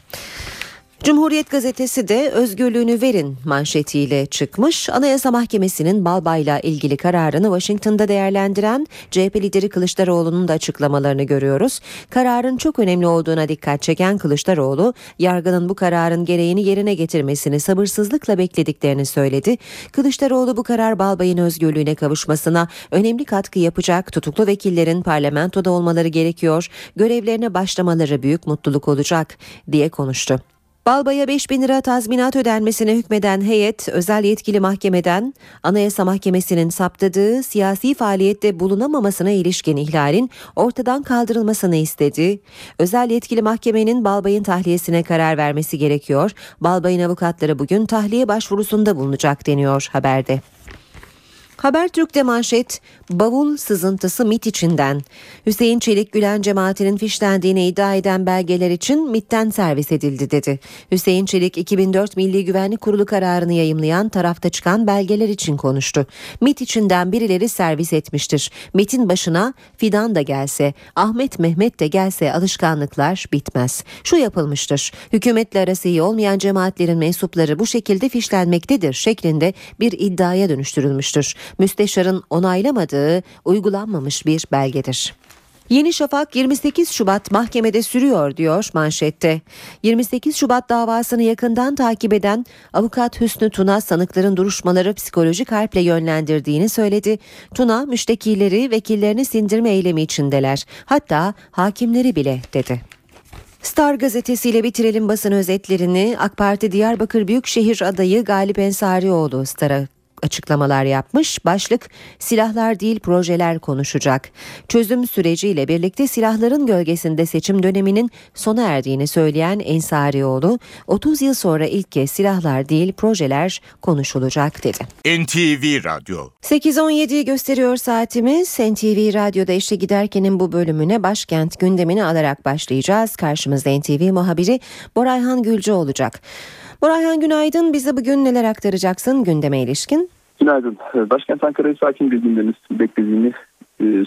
Cumhuriyet gazetesi de özgürlüğünü verin manşetiyle çıkmış. Anayasa Mahkemesi'nin Balbay'la ilgili kararını Washington'da değerlendiren CHP lideri Kılıçdaroğlu'nun da açıklamalarını görüyoruz. Kararın çok önemli olduğuna dikkat çeken Kılıçdaroğlu, yargının bu kararın gereğini yerine getirmesini sabırsızlıkla beklediklerini söyledi. Kılıçdaroğlu bu karar Balbay'ın özgürlüğüne kavuşmasına önemli katkı yapacak. Tutuklu vekillerin parlamentoda olmaları gerekiyor. Görevlerine başlamaları büyük mutluluk olacak diye konuştu. Balbay'a 5 bin lira tazminat ödenmesine hükmeden heyet özel yetkili mahkemeden Anayasa Mahkemesi'nin saptadığı siyasi faaliyette bulunamamasına ilişkin ihlalin ortadan kaldırılmasını istedi. Özel yetkili mahkemenin Balbay'ın tahliyesine karar vermesi gerekiyor. Balbay'ın avukatları bugün tahliye başvurusunda bulunacak deniyor haberde. Habertürk'te manşet bavul sızıntısı MIT içinden. Hüseyin Çelik Gülen cemaatinin fişlendiğini iddia eden belgeler için MIT'ten servis edildi dedi. Hüseyin Çelik 2004 Milli Güvenlik Kurulu kararını yayımlayan tarafta çıkan belgeler için konuştu. MIT içinden birileri servis etmiştir. MIT'in başına Fidan da gelse, Ahmet Mehmet de gelse alışkanlıklar bitmez. Şu yapılmıştır. Hükümetle arası iyi olmayan cemaatlerin mensupları bu şekilde fişlenmektedir şeklinde bir iddiaya dönüştürülmüştür müsteşarın onaylamadığı uygulanmamış bir belgedir. Yeni Şafak 28 Şubat mahkemede sürüyor diyor manşette. 28 Şubat davasını yakından takip eden avukat Hüsnü Tuna sanıkların duruşmaları psikolojik harple yönlendirdiğini söyledi. Tuna müştekileri vekillerini sindirme eylemi içindeler. Hatta hakimleri bile dedi. Star gazetesiyle bitirelim basın özetlerini. AK Parti Diyarbakır Büyükşehir adayı Galip Ensarioğlu Star'a açıklamalar yapmış. Başlık silahlar değil projeler konuşacak. Çözüm süreciyle birlikte silahların gölgesinde seçim döneminin sona erdiğini söyleyen Ensarioğlu 30 yıl sonra ilk kez silahlar değil projeler konuşulacak dedi. NTV Radyo 8.17'yi gösteriyor saatimiz. NTV Radyo'da işte giderkenin bu bölümüne başkent gündemini alarak başlayacağız. Karşımızda NTV muhabiri Borayhan Gülcü olacak. Burayhan günaydın. Bize bugün neler aktaracaksın gündeme ilişkin? Günaydın. Başkent Ankara'yı sakin bir gündemiz beklediğini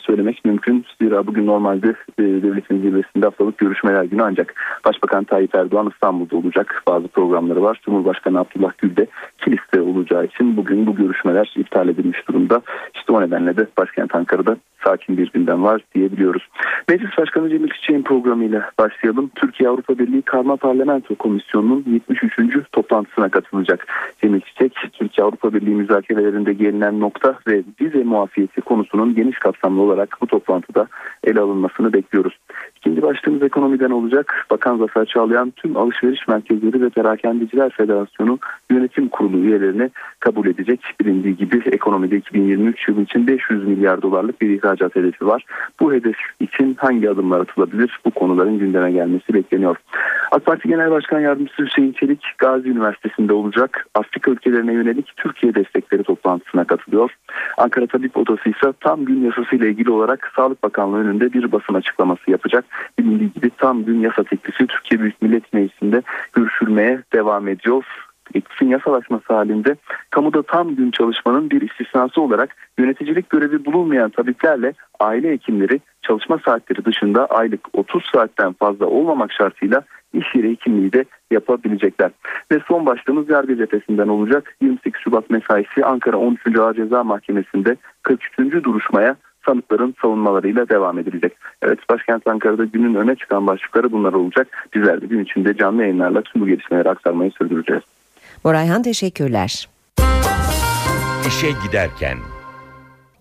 söylemek mümkün. Zira bugün normalde e, devletin zirvesinde haftalık görüşmeler günü ancak Başbakan Tayyip Erdoğan İstanbul'da olacak. Bazı programları var. Cumhurbaşkanı Abdullah Gül de Kilis'te olacağı için bugün bu görüşmeler iptal edilmiş durumda. İşte o nedenle de başkent Ankara'da sakin bir gündem var diyebiliyoruz. Meclis Başkanı Cemil Çiçek'in programıyla başlayalım. Türkiye Avrupa Birliği Karma Parlamento Komisyonu'nun 73. toplantısına katılacak. Cemil Çiçek Türkiye Avrupa Birliği müzakerelerinde gelinen nokta ve vize muafiyeti konusunun geniş kapsamlı olarak bu toplantıda ele alınmasını bekliyoruz. İkinci başlığımız ekonomiden olacak. Bakan Zafer Çağlayan tüm alışveriş merkezleri ve perakendeciler federasyonu yönetim kurulu üyelerini kabul edecek. Bilindiği gibi ekonomide 2023 yılı için 500 milyar dolarlık bir ihracat hedefi var. Bu hedef için hangi adımlar atılabilir? Bu konuların gündeme gelmesi bekleniyor. AK Parti Genel Başkan Yardımcısı Hüseyin Çelik Gazi Üniversitesi'nde olacak. Afrika ülkelerine yönelik Türkiye destekleri toplantısına katılıyor. Ankara Tabip Odası ise tam gün yasası ile ilgili olarak Sağlık Bakanlığı önünde bir basın açıklaması yapacak. Bilindiği gibi tam gün yasa teklifi Türkiye Büyük Millet Meclisi'nde görüşülmeye devam ediyor teklifin yasalaşması halinde kamuda tam gün çalışmanın bir istisnası olarak yöneticilik görevi bulunmayan tabiplerle aile hekimleri çalışma saatleri dışında aylık 30 saatten fazla olmamak şartıyla iş yeri hekimliği de yapabilecekler. Ve son başlığımız yargı cephesinden olacak. 28 Şubat mesaisi Ankara 13. Ağır Ceza Mahkemesi'nde 43. duruşmaya sanıkların savunmalarıyla devam edilecek. Evet başkent Ankara'da günün öne çıkan başlıkları bunlar olacak. Bizler de gün içinde canlı yayınlarla tüm bu gelişmeleri aktarmayı sürdüreceğiz. Borayhan teşekkürler. İşe giderken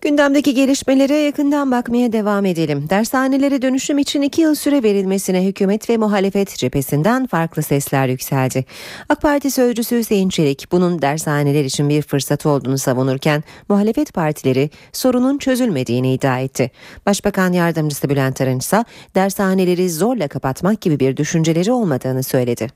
Gündemdeki gelişmelere yakından bakmaya devam edelim. Dershanelere dönüşüm için iki yıl süre verilmesine hükümet ve muhalefet cephesinden farklı sesler yükseldi. AK Parti sözcüsü Hüseyin Çelik bunun dershaneler için bir fırsat olduğunu savunurken muhalefet partileri sorunun çözülmediğini iddia etti. Başbakan Yardımcısı Bülent Arınç ise dershaneleri zorla kapatmak gibi bir düşünceleri olmadığını söyledi.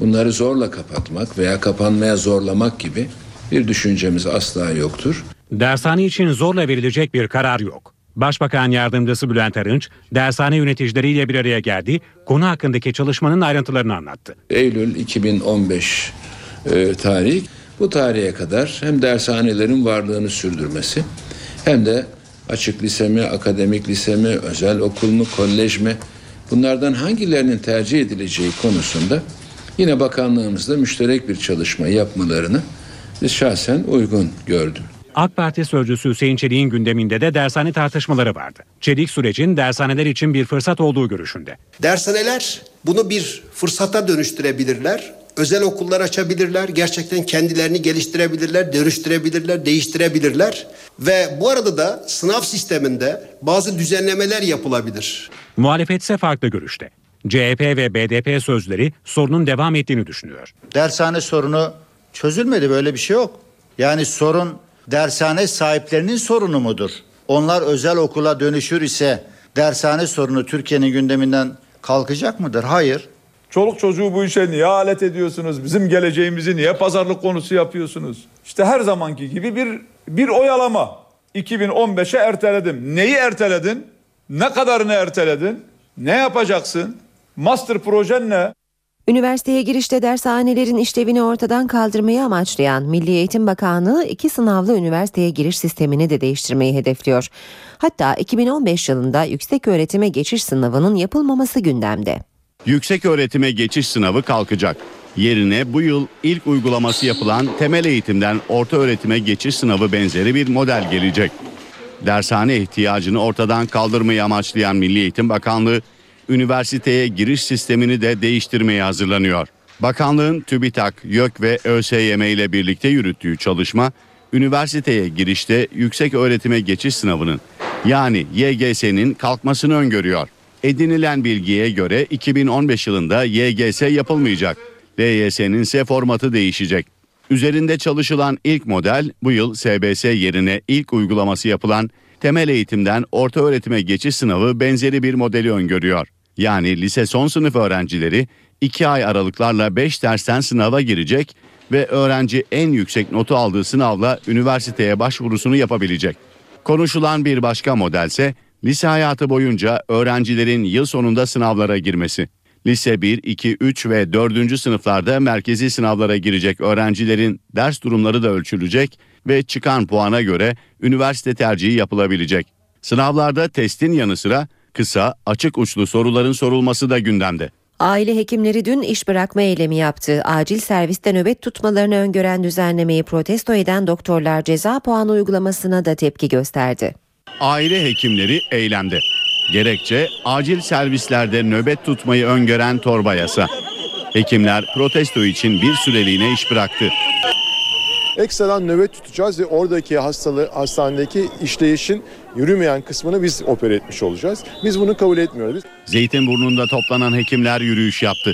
Bunları zorla kapatmak veya kapanmaya zorlamak gibi bir düşüncemiz asla yoktur. Dershane için zorla verilecek bir karar yok. Başbakan Yardımcısı Bülent Arınç, dershane yöneticileriyle bir araya geldi, konu hakkındaki çalışmanın ayrıntılarını anlattı. Eylül 2015 e, tarih, bu tarihe kadar hem dershanelerin varlığını sürdürmesi hem de açık lise mi, akademik lise mi, özel okul mu, kolej mi bunlardan hangilerinin tercih edileceği konusunda yine bakanlığımızla müşterek bir çalışma yapmalarını biz şahsen uygun gördüm. AK Parti sözcüsü Hüseyin Çelik'in gündeminde de dershane tartışmaları vardı. Çelik sürecin dershaneler için bir fırsat olduğu görüşünde. Dershaneler bunu bir fırsata dönüştürebilirler. Özel okullar açabilirler. Gerçekten kendilerini geliştirebilirler, dönüştürebilirler, değiştirebilirler. Ve bu arada da sınav sisteminde bazı düzenlemeler yapılabilir. Muhalefet ise farklı görüşte. CHP ve BDP sözleri sorunun devam ettiğini düşünüyor. Dershane sorunu çözülmedi böyle bir şey yok. Yani sorun dershane sahiplerinin sorunu mudur? Onlar özel okula dönüşür ise dershane sorunu Türkiye'nin gündeminden kalkacak mıdır? Hayır. Çoluk çocuğu bu işe niye alet ediyorsunuz? Bizim geleceğimizi niye pazarlık konusu yapıyorsunuz? İşte her zamanki gibi bir bir oyalama. 2015'e erteledim. Neyi erteledin? Ne kadarını erteledin? Ne yapacaksın? Master projen ne? Üniversiteye girişte dershanelerin işlevini ortadan kaldırmayı amaçlayan Milli Eğitim Bakanlığı iki sınavlı üniversiteye giriş sistemini de değiştirmeyi hedefliyor. Hatta 2015 yılında yüksek öğretime geçiş sınavının yapılmaması gündemde. Yüksek öğretime geçiş sınavı kalkacak. Yerine bu yıl ilk uygulaması yapılan temel eğitimden orta öğretime geçiş sınavı benzeri bir model gelecek. Dershane ihtiyacını ortadan kaldırmayı amaçlayan Milli Eğitim Bakanlığı üniversiteye giriş sistemini de değiştirmeye hazırlanıyor. Bakanlığın TÜBİTAK, YÖK ve ÖSYM ile birlikte yürüttüğü çalışma, üniversiteye girişte yüksek öğretime geçiş sınavının yani YGS'nin kalkmasını öngörüyor. Edinilen bilgiye göre 2015 yılında YGS yapılmayacak. LYS'nin ise formatı değişecek. Üzerinde çalışılan ilk model bu yıl SBS yerine ilk uygulaması yapılan temel eğitimden orta öğretime geçiş sınavı benzeri bir modeli öngörüyor. Yani lise son sınıf öğrencileri 2 ay aralıklarla 5 dersten sınava girecek ve öğrenci en yüksek notu aldığı sınavla üniversiteye başvurusunu yapabilecek. Konuşulan bir başka modelse lise hayatı boyunca öğrencilerin yıl sonunda sınavlara girmesi. Lise 1, 2, 3 ve 4. sınıflarda merkezi sınavlara girecek öğrencilerin ders durumları da ölçülecek ve çıkan puana göre üniversite tercihi yapılabilecek. Sınavlarda testin yanı sıra kısa, açık uçlu soruların sorulması da gündemde. Aile hekimleri dün iş bırakma eylemi yaptı. Acil serviste nöbet tutmalarını öngören düzenlemeyi protesto eden doktorlar ceza puanı uygulamasına da tepki gösterdi. Aile hekimleri eylemde. Gerekçe acil servislerde nöbet tutmayı öngören torba yasa. Hekimler protesto için bir süreliğine iş bıraktı. Ekstradan nöbet tutacağız ve oradaki hastalığı hastanedeki işleyişin yürümeyen kısmını biz opere etmiş olacağız. Biz bunu kabul etmiyoruz. Zeytinburnu'nda toplanan hekimler yürüyüş yaptı.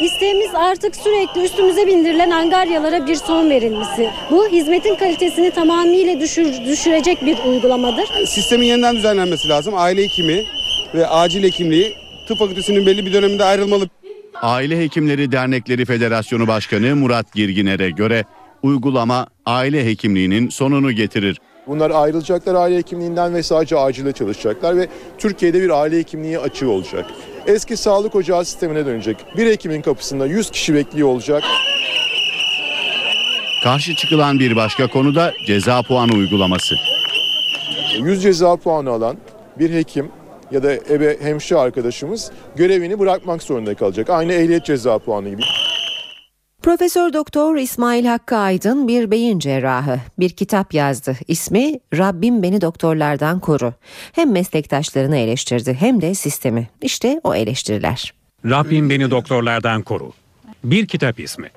İsteğimiz artık sürekli üstümüze bindirilen angaryalara bir son verilmesi. Bu hizmetin kalitesini tamamıyla düşür, düşürecek bir uygulamadır. Sistemin yeniden düzenlenmesi lazım. Aile hekimi ve acil hekimliği tıp fakültesinin belli bir döneminde ayrılmalı. Aile Hekimleri Dernekleri Federasyonu Başkanı Murat Girginer'e göre uygulama aile hekimliğinin sonunu getirir. Bunlar ayrılacaklar aile hekimliğinden ve sadece acilde çalışacaklar ve Türkiye'de bir aile hekimliği açığı olacak. Eski sağlık ocağı sistemine dönecek. Bir hekimin kapısında 100 kişi bekliyor olacak. Karşı çıkılan bir başka konu da ceza puanı uygulaması. 100 ceza puanı alan bir hekim ya da ebe hemşire arkadaşımız görevini bırakmak zorunda kalacak. Aynı ehliyet ceza puanı gibi. Profesör Doktor İsmail Hakkı Aydın bir beyin cerrahı. Bir kitap yazdı. İsmi Rabbim beni doktorlardan koru. Hem meslektaşlarını eleştirdi hem de sistemi. İşte o eleştiriler. Rabbim beni doktorlardan koru. Bir kitap ismi.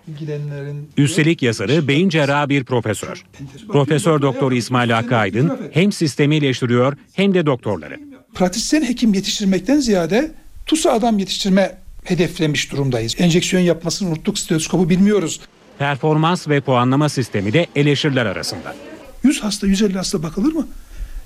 Üstelik yazarı beyin cerrahı bir profesör. Profesör Doktor İsmail Hakkı Aydın hem sistemi eleştiriyor hem de doktorları. Pratisyen hekim yetiştirmekten ziyade TUSA adam yetiştirme hedeflemiş durumdayız. Enjeksiyon yapmasını unuttuk, stetoskopu bilmiyoruz. Performans ve puanlama sistemi de eleştiriler arasında. 100 hasta, 150 hasta bakılır mı?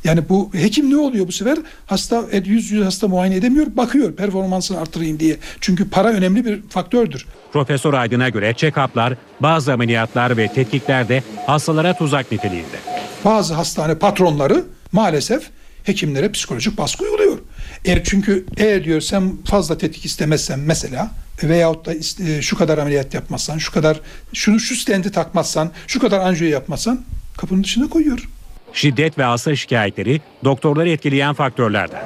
Yani bu hekim ne oluyor bu sefer? Hasta 100 100 hasta muayene edemiyor, bakıyor performansını artırayım diye. Çünkü para önemli bir faktördür. Profesör Aydın'a göre check-up'lar, bazı ameliyatlar ve tetkikler de hastalara tuzak niteliğinde. Bazı hastane patronları maalesef hekimlere psikolojik baskı uyguluyor. Eğer çünkü eğer diyor sen fazla tetkik istemezsen mesela veyahut da iste- şu kadar ameliyat yapmazsan, şu kadar şunu şu stenti takmazsan, şu kadar anjiyo yapmazsan kapının dışına koyuyor. Şiddet ve hasta şikayetleri doktorları etkileyen faktörlerden.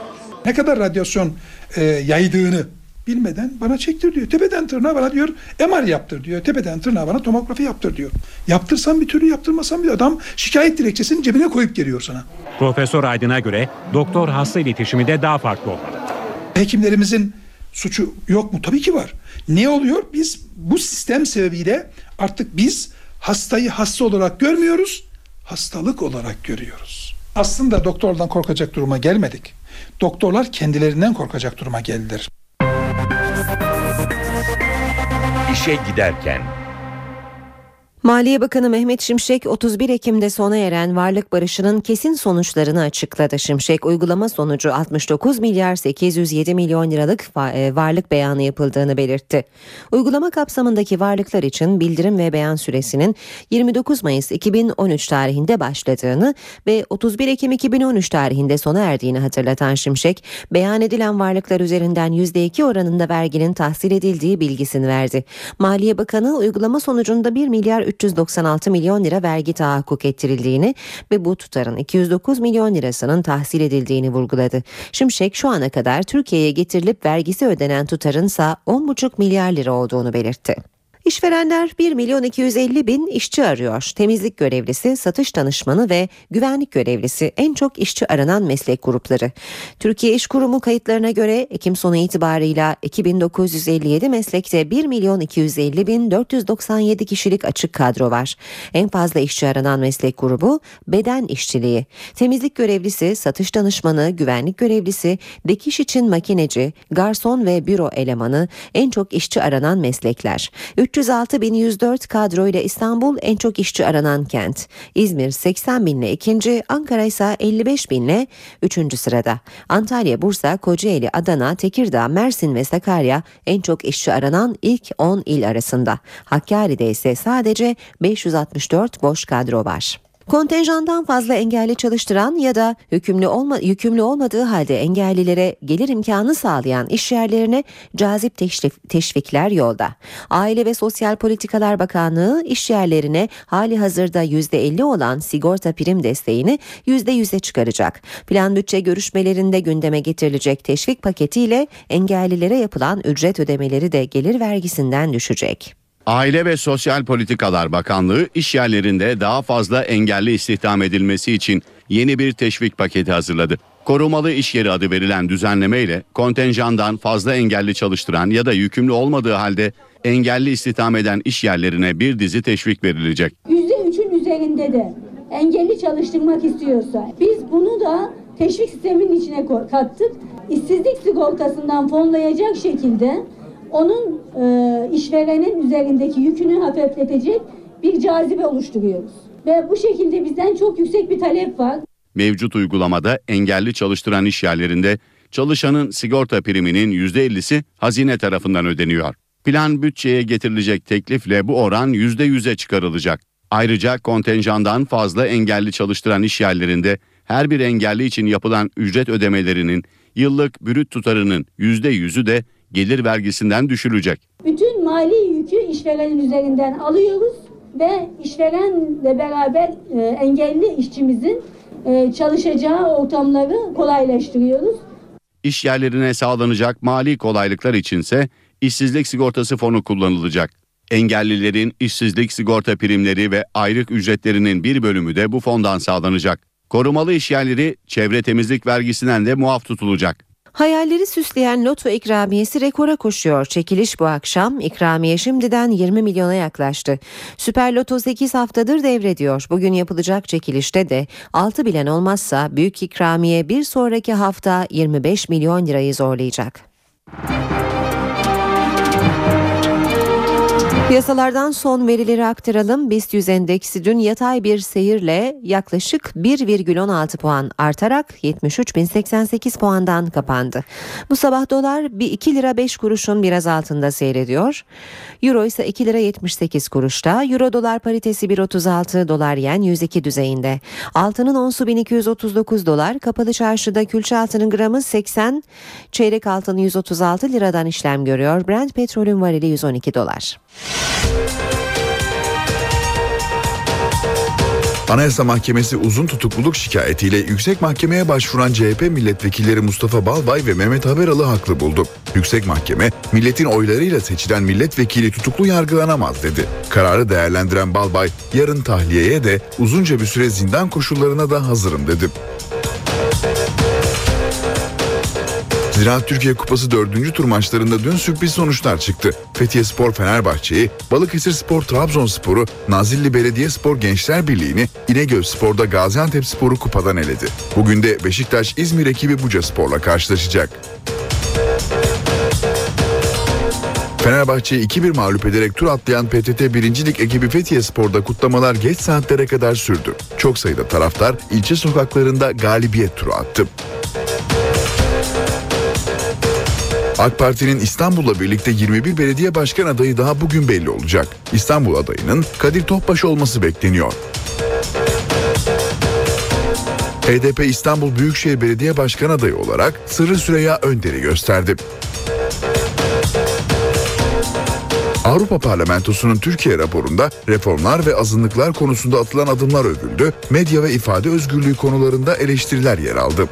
Ne kadar radyasyon e, yaydığını bilmeden bana çektir diyor. Tepeden tırnağa bana diyor MR yaptır diyor. Tepeden tırnağa bana tomografi yaptır diyor. Yaptırsan bir türlü yaptırmasan bir adam şikayet dilekçesini cebine koyup geliyor sana. Profesör Aydın'a göre doktor hasta iletişimi de daha farklı olmalı. Hekimlerimizin suçu yok mu? Tabii ki var. Ne oluyor? Biz bu sistem sebebiyle artık biz hastayı hasta olarak görmüyoruz, hastalık olarak görüyoruz. Aslında doktordan korkacak duruma gelmedik. Doktorlar kendilerinden korkacak duruma geldiler. İşe giderken Maliye Bakanı Mehmet Şimşek 31 Ekim'de sona eren varlık barışının kesin sonuçlarını açıkladı. Şimşek uygulama sonucu 69 milyar 807 milyon liralık e, varlık beyanı yapıldığını belirtti. Uygulama kapsamındaki varlıklar için bildirim ve beyan süresinin 29 Mayıs 2013 tarihinde başladığını ve 31 Ekim 2013 tarihinde sona erdiğini hatırlatan Şimşek, beyan edilen varlıklar üzerinden %2 oranında verginin tahsil edildiği bilgisini verdi. Maliye Bakanı uygulama sonucunda 1 milyar 396 milyon lira vergi tahakkuk ettirildiğini ve bu tutarın 209 milyon lirasının tahsil edildiğini vurguladı. Şimşek şu ana kadar Türkiye'ye getirilip vergisi ödenen tutarın ise 10,5 milyar lira olduğunu belirtti. İşverenler 1 milyon 250 bin işçi arıyor. Temizlik görevlisi, satış danışmanı ve güvenlik görevlisi en çok işçi aranan meslek grupları. Türkiye İş Kurumu kayıtlarına göre Ekim sonu itibarıyla 2957 meslekte 1 milyon 250 bin 497 kişilik açık kadro var. En fazla işçi aranan meslek grubu beden işçiliği. Temizlik görevlisi, satış danışmanı, güvenlik görevlisi, dikiş için makineci, garson ve büro elemanı en çok işçi aranan meslekler. 306.104 kadroyla İstanbul en çok işçi aranan kent. İzmir 80 binle ikinci, Ankara ise 55 binle üçüncü sırada. Antalya, Bursa, Kocaeli, Adana, Tekirdağ, Mersin ve Sakarya en çok işçi aranan ilk 10 il arasında. Hakkari'de ise sadece 564 boş kadro var. Kontenjandan fazla engelli çalıştıran ya da hükümlü, olma, yükümlü olmadığı halde engellilere gelir imkanı sağlayan iş yerlerine cazip teşrif, teşvikler yolda. Aile ve Sosyal Politikalar Bakanlığı iş yerlerine hali hazırda %50 olan sigorta prim desteğini %100'e çıkaracak. Plan bütçe görüşmelerinde gündeme getirilecek teşvik paketiyle engellilere yapılan ücret ödemeleri de gelir vergisinden düşecek. Aile ve Sosyal Politikalar Bakanlığı iş yerlerinde daha fazla engelli istihdam edilmesi için yeni bir teşvik paketi hazırladı. Korumalı iş yeri adı verilen düzenleme ile kontenjandan fazla engelli çalıştıran ya da yükümlü olmadığı halde engelli istihdam eden iş yerlerine bir dizi teşvik verilecek. %3'ü üzerinde de engelli çalıştırmak istiyorsa biz bunu da teşvik sisteminin içine kattık. İşsizlik sigortasından fonlayacak şekilde onun e, işverenin üzerindeki yükünü hafifletecek bir cazibe oluşturuyoruz. Ve bu şekilde bizden çok yüksek bir talep var. Mevcut uygulamada engelli çalıştıran iş yerlerinde çalışanın sigorta priminin %50'si hazine tarafından ödeniyor. Plan bütçeye getirilecek teklifle bu oran %100'e çıkarılacak. Ayrıca kontenjandan fazla engelli çalıştıran iş yerlerinde her bir engelli için yapılan ücret ödemelerinin yıllık brüt tutarının %100'ü de gelir vergisinden düşülecek. Bütün mali yükü işverenin üzerinden alıyoruz ve işverenle beraber e, engelli işçimizin e, çalışacağı ortamları kolaylaştırıyoruz. İş yerlerine sağlanacak mali kolaylıklar içinse işsizlik sigortası fonu kullanılacak. Engellilerin işsizlik sigorta primleri ve aylık ücretlerinin bir bölümü de bu fondan sağlanacak. Korumalı iş yerleri çevre temizlik vergisinden de muaf tutulacak. Hayalleri süsleyen loto ikramiyesi rekora koşuyor. Çekiliş bu akşam. İkramiye şimdiden 20 milyona yaklaştı. Süper Loto 8 haftadır devrediyor. Bugün yapılacak çekilişte de 6 bilen olmazsa büyük ikramiye bir sonraki hafta 25 milyon lirayı zorlayacak. Piyasalardan son verileri aktaralım. BIST 100 endeksi dün yatay bir seyirle yaklaşık 1,16 puan artarak 73.088 puandan kapandı. Bu sabah dolar bir 2 lira 5 kuruşun biraz altında seyrediyor. Euro ise 2 lira 78 kuruşta. Euro dolar paritesi 1.36 dolar yen 102 düzeyinde. Altının onsu 1239 dolar. Kapalı çarşıda külçe altının gramı 80. Çeyrek altın 136 liradan işlem görüyor. Brent petrolün varili 112 dolar. Anayasa Mahkemesi uzun tutukluluk şikayetiyle yüksek mahkemeye başvuran CHP milletvekilleri Mustafa Balbay ve Mehmet Haberalı haklı buldu. Yüksek Mahkeme, milletin oylarıyla seçilen milletvekili tutuklu yargılanamaz dedi. Kararı değerlendiren Balbay, yarın tahliyeye de uzunca bir süre zindan koşullarına da hazırım dedi. Ziraat Türkiye Kupası 4. tur maçlarında dün sürpriz sonuçlar çıktı. Fethiye Spor Fenerbahçe'yi, Balıkesir Spor Trabzonspor'u, Nazilli Belediyespor Gençler Birliği'ni, İnegöl Spor'da Gaziantep Spor'u kupadan eledi. Bugün de Beşiktaş İzmir ekibi Buca Spor'la karşılaşacak. Fenerbahçe'yi 2-1 mağlup ederek tur atlayan PTT 1. Lig ekibi Fethiye Spor'da kutlamalar geç saatlere kadar sürdü. Çok sayıda taraftar ilçe sokaklarında galibiyet turu attı. AK Parti'nin İstanbul'la birlikte 21 belediye başkan adayı daha bugün belli olacak. İstanbul adayının Kadir Topbaş olması bekleniyor. HDP İstanbul Büyükşehir Belediye Başkan adayı olarak Sırrı Süreyya Önder'i gösterdi. Avrupa Parlamentosu'nun Türkiye raporunda reformlar ve azınlıklar konusunda atılan adımlar övüldü, medya ve ifade özgürlüğü konularında eleştiriler yer aldı.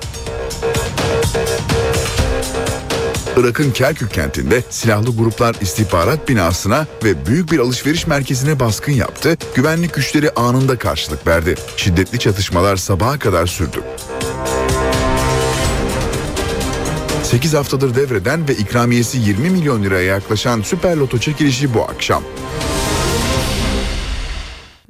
Irak'ın Kerkük kentinde silahlı gruplar istihbarat binasına ve büyük bir alışveriş merkezine baskın yaptı. Güvenlik güçleri anında karşılık verdi. Şiddetli çatışmalar sabaha kadar sürdü. 8 haftadır devreden ve ikramiyesi 20 milyon liraya yaklaşan Süper Loto çekilişi bu akşam.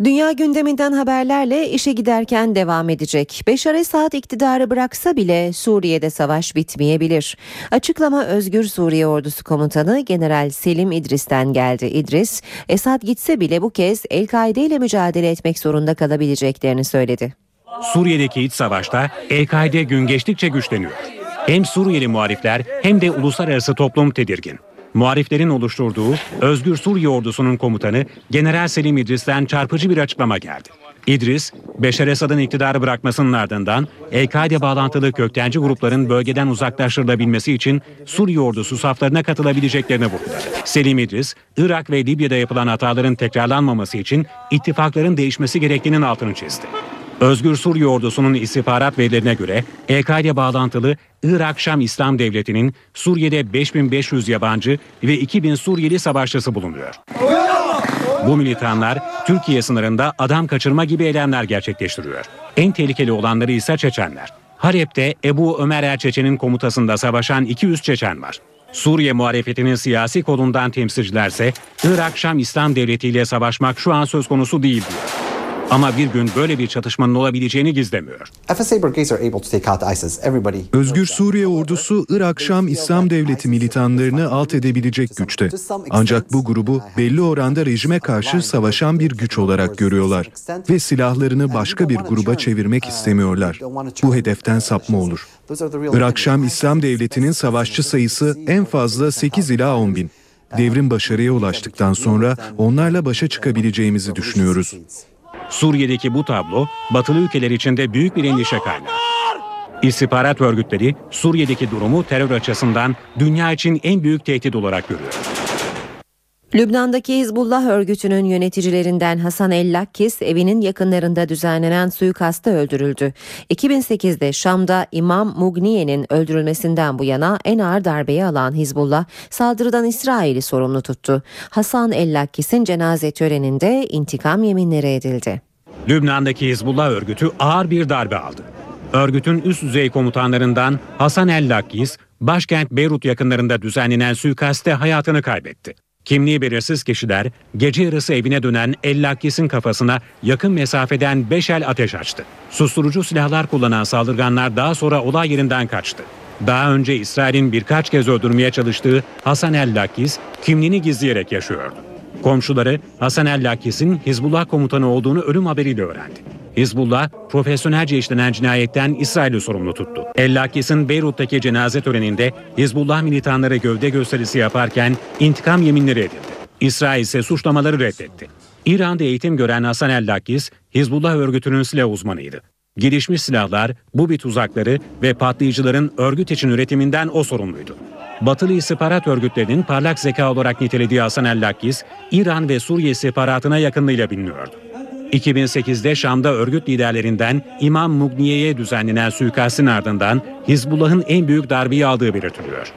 Dünya gündeminden haberlerle işe giderken devam edecek. Beşar Esad iktidarı bıraksa bile Suriye'de savaş bitmeyebilir. Açıklama Özgür Suriye Ordusu Komutanı General Selim İdris'ten geldi. İdris, Esad gitse bile bu kez El-Kaide ile mücadele etmek zorunda kalabileceklerini söyledi. Suriye'deki iç savaşta El-Kaide gün geçtikçe güçleniyor. Hem Suriyeli muhalifler hem de uluslararası toplum tedirgin. Muhariflerin oluşturduğu Özgür Suriye Ordusu'nun komutanı General Selim İdris'ten çarpıcı bir açıklama geldi. İdris, Beşar Esad'ın iktidarı bırakmasının ardından El-Kaide bağlantılı köktenci grupların bölgeden uzaklaştırılabilmesi için Suriye ordusu saflarına katılabileceklerini vurguladı. Selim İdris, Irak ve Libya'da yapılan hataların tekrarlanmaması için ittifakların değişmesi gerektiğinin altını çizdi. Özgür Suriye ordusunun istihbarat verilerine göre El-Kaide bağlantılı Irak Şam İslam Devleti'nin Suriye'de 5500 yabancı ve 2000 Suriyeli savaşçısı bulunuyor. Bu militanlar Türkiye sınırında adam kaçırma gibi eylemler gerçekleştiriyor. En tehlikeli olanları ise Çeçenler. Halep'te Ebu Ömer El Çeçen'in komutasında savaşan 200 Çeçen var. Suriye muhalefetinin siyasi kolundan temsilcilerse Irak Şam İslam Devleti ile savaşmak şu an söz konusu değil diyor. Ama bir gün böyle bir çatışmanın olabileceğini gizlemiyor. Özgür Suriye ordusu Irak Şam İslam Devleti militanlarını alt edebilecek güçte. Ancak bu grubu belli oranda rejime karşı savaşan bir güç olarak görüyorlar ve silahlarını başka bir gruba çevirmek istemiyorlar. Bu hedeften sapma olur. Irak Şam İslam Devleti'nin savaşçı sayısı en fazla 8 ila 10 bin. Devrim başarıya ulaştıktan sonra onlarla başa çıkabileceğimizi düşünüyoruz. Suriye'deki bu tablo batılı ülkeler için de büyük bir endişe kaynağı. İstihbarat örgütleri Suriye'deki durumu terör açısından dünya için en büyük tehdit olarak görüyor. Lübnan'daki Hizbullah örgütünün yöneticilerinden Hasan el-Lakkis evinin yakınlarında düzenlenen suikasta öldürüldü. 2008'de Şam'da İmam Mugniye'nin öldürülmesinden bu yana en ağır darbeyi alan Hizbullah saldırıdan İsrail'i sorumlu tuttu. Hasan el-Lakkis'in cenaze töreninde intikam yeminleri edildi. Lübnan'daki Hizbullah örgütü ağır bir darbe aldı. Örgütün üst düzey komutanlarından Hasan el-Lakkis, başkent Beyrut yakınlarında düzenlenen suikaste hayatını kaybetti. Kimliği belirsiz kişiler gece yarısı evine dönen Ellakis'in kafasına yakın mesafeden beş el ateş açtı. Susturucu silahlar kullanan saldırganlar daha sonra olay yerinden kaçtı. Daha önce İsrail'in birkaç kez öldürmeye çalıştığı Hasan el-Lakis kimliğini gizleyerek yaşıyordu. Komşuları Hasan el-Lakis'in Hizbullah komutanı olduğunu ölüm haberiyle öğrendi. Hizbullah profesyonelce işlenen cinayetten İsrail'i sorumlu tuttu. El-Lakis'in Beyrut'taki cenaze töreninde Hizbullah militanları gövde gösterisi yaparken intikam yeminleri edildi. İsrail ise suçlamaları reddetti. İran'da eğitim gören Hasan el-Lakis, Hizbullah örgütünün silah uzmanıydı. Gelişmiş silahlar, bu bir tuzakları ve patlayıcıların örgüt için üretiminden o sorumluydu. Batılı istihbarat örgütlerinin parlak zeka olarak nitelediği Hasan el-Lakis, İran ve Suriye istihbaratına yakınlığıyla biliniyordu. 2008'de Şam'da örgüt liderlerinden İmam Mugniye'ye düzenlenen suikastin ardından Hizbullah'ın en büyük darbeyi aldığı belirtiliyor.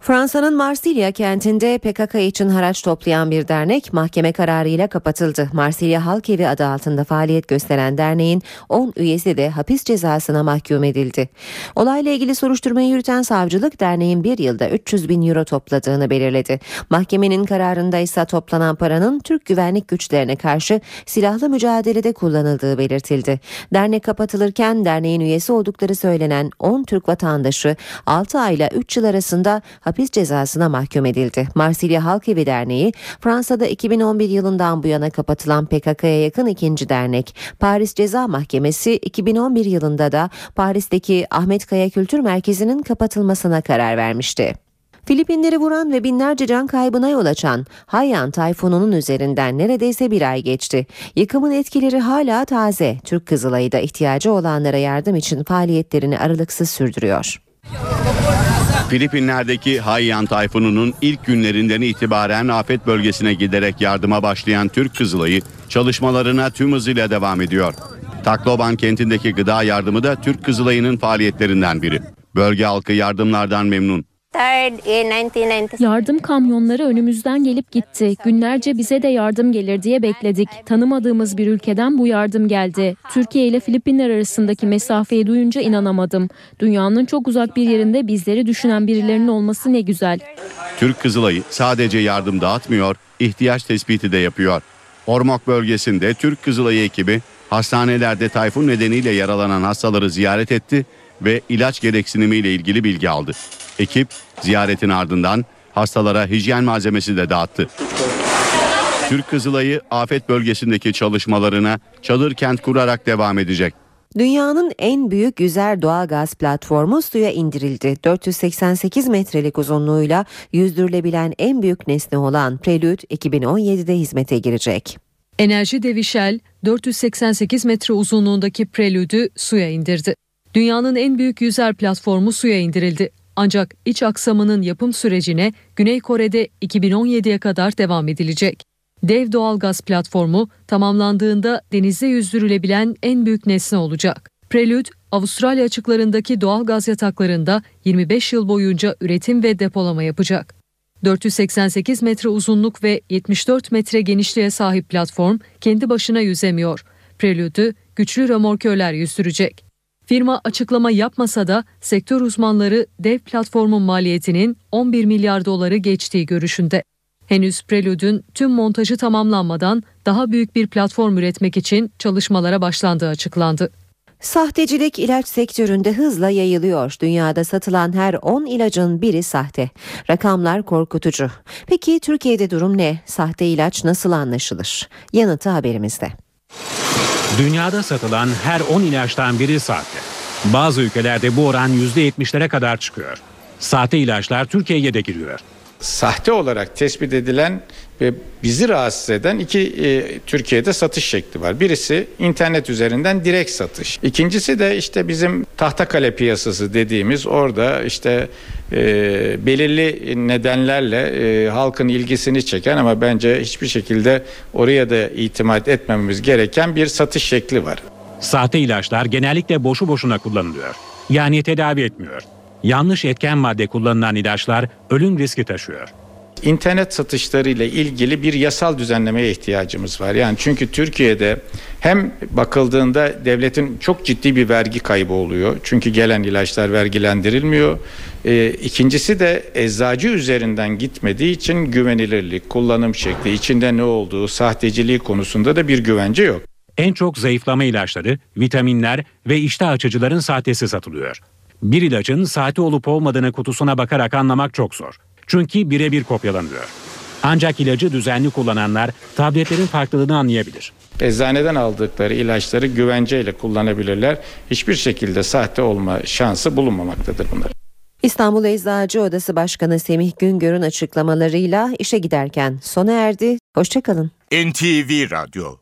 Fransa'nın Marsilya kentinde PKK için haraç toplayan bir dernek mahkeme kararıyla kapatıldı. Marsilya Halk Evi adı altında faaliyet gösteren derneğin 10 üyesi de hapis cezasına mahkum edildi. Olayla ilgili soruşturmayı yürüten savcılık derneğin bir yılda 300 bin euro topladığını belirledi. Mahkemenin kararında ise toplanan paranın Türk güvenlik güçlerine karşı silahlı mücadelede kullanıldığı belirtildi. Dernek kapatılırken derneğin üyesi oldukları söylenen 10 Türk vatandaşı 6 ayla 3 yıl arasında hapis cezasına mahkum edildi. Marsilya Halk Evi Derneği Fransa'da 2011 yılından bu yana kapatılan PKK'ya yakın ikinci dernek. Paris Ceza Mahkemesi 2011 yılında da Paris'teki Ahmet Kaya Kültür Merkezi'nin kapatılmasına karar vermişti. Filipinleri vuran ve binlerce can kaybına yol açan Haiyan tayfununun üzerinden neredeyse bir ay geçti. Yıkımın etkileri hala taze. Türk Kızılayı da ihtiyacı olanlara yardım için faaliyetlerini aralıksız sürdürüyor. Filipinler'deki Haiyan tayfununun ilk günlerinden itibaren afet bölgesine giderek yardıma başlayan Türk Kızılayı çalışmalarına tüm hızıyla devam ediyor. Tacloban kentindeki gıda yardımı da Türk Kızılayı'nın faaliyetlerinden biri. Bölge halkı yardımlardan memnun. Yardım kamyonları önümüzden gelip gitti. Günlerce bize de yardım gelir diye bekledik. Tanımadığımız bir ülkeden bu yardım geldi. Türkiye ile Filipinler arasındaki mesafeyi duyunca inanamadım. Dünyanın çok uzak bir yerinde bizleri düşünen birilerinin olması ne güzel. Türk Kızılayı sadece yardım dağıtmıyor, ihtiyaç tespiti de yapıyor. Ormok bölgesinde Türk Kızılayı ekibi hastanelerde tayfun nedeniyle yaralanan hastaları ziyaret etti ve ilaç gereksinimiyle ilgili bilgi aldı. Ekip ziyaretin ardından hastalara hijyen malzemesi de dağıttı. Türk Kızılayı afet bölgesindeki çalışmalarına çadır kent kurarak devam edecek. Dünyanın en büyük yüzer doğal gaz platformu suya indirildi. 488 metrelik uzunluğuyla yüzdürülebilen en büyük nesne olan Prelude 2017'de hizmete girecek. Enerji devi Shell 488 metre uzunluğundaki Prelude'ü suya indirdi. Dünyanın en büyük yüzer platformu suya indirildi. Ancak iç aksamının yapım sürecine Güney Kore'de 2017'ye kadar devam edilecek. Dev doğalgaz platformu tamamlandığında denizde yüzdürülebilen en büyük nesne olacak. Prelude, Avustralya açıklarındaki doğal gaz yataklarında 25 yıl boyunca üretim ve depolama yapacak. 488 metre uzunluk ve 74 metre genişliğe sahip platform kendi başına yüzemiyor. Prelude'ü güçlü römorkörler yüzdürecek. Firma açıklama yapmasa da sektör uzmanları dev platformun maliyetinin 11 milyar doları geçtiği görüşünde. Henüz Prelud'ün tüm montajı tamamlanmadan daha büyük bir platform üretmek için çalışmalara başlandığı açıklandı. Sahtecilik ilaç sektöründe hızla yayılıyor. Dünyada satılan her 10 ilacın biri sahte. Rakamlar korkutucu. Peki Türkiye'de durum ne? Sahte ilaç nasıl anlaşılır? Yanıtı haberimizde. Dünyada satılan her 10 ilaçtan biri sahte. Bazı ülkelerde bu oran %70'lere kadar çıkıyor. Sahte ilaçlar Türkiye'ye de giriyor. Sahte olarak tespit edilen ve bizi rahatsız eden iki e, Türkiye'de satış şekli var. Birisi internet üzerinden direkt satış. İkincisi de işte bizim tahtakale piyasası dediğimiz orada işte e, belirli nedenlerle e, halkın ilgisini çeken ama bence hiçbir şekilde oraya da itimat etmememiz gereken bir satış şekli var. Sahte ilaçlar genellikle boşu boşuna kullanılıyor. Yani tedavi etmiyor. Yanlış etken madde kullanılan ilaçlar ölüm riski taşıyor. İnternet satışları ile ilgili bir yasal düzenlemeye ihtiyacımız var. Yani çünkü Türkiye'de hem bakıldığında devletin çok ciddi bir vergi kaybı oluyor. Çünkü gelen ilaçlar vergilendirilmiyor. Ee, ikincisi de eczacı üzerinden gitmediği için güvenilirlik, kullanım şekli, içinde ne olduğu, sahteciliği konusunda da bir güvence yok. En çok zayıflama ilaçları, vitaminler ve iştah açıcıların sahtesi satılıyor. Bir ilacın sahte olup olmadığını kutusuna bakarak anlamak çok zor. Çünkü birebir kopyalanıyor. Ancak ilacı düzenli kullananlar tabletlerin farklılığını anlayabilir. Eczaneden aldıkları ilaçları güvenceyle kullanabilirler. Hiçbir şekilde sahte olma şansı bulunmamaktadır bunlar. İstanbul Eczacı Odası Başkanı Semih Güngör'ün açıklamalarıyla işe giderken sona erdi. Hoşçakalın. NTV Radyo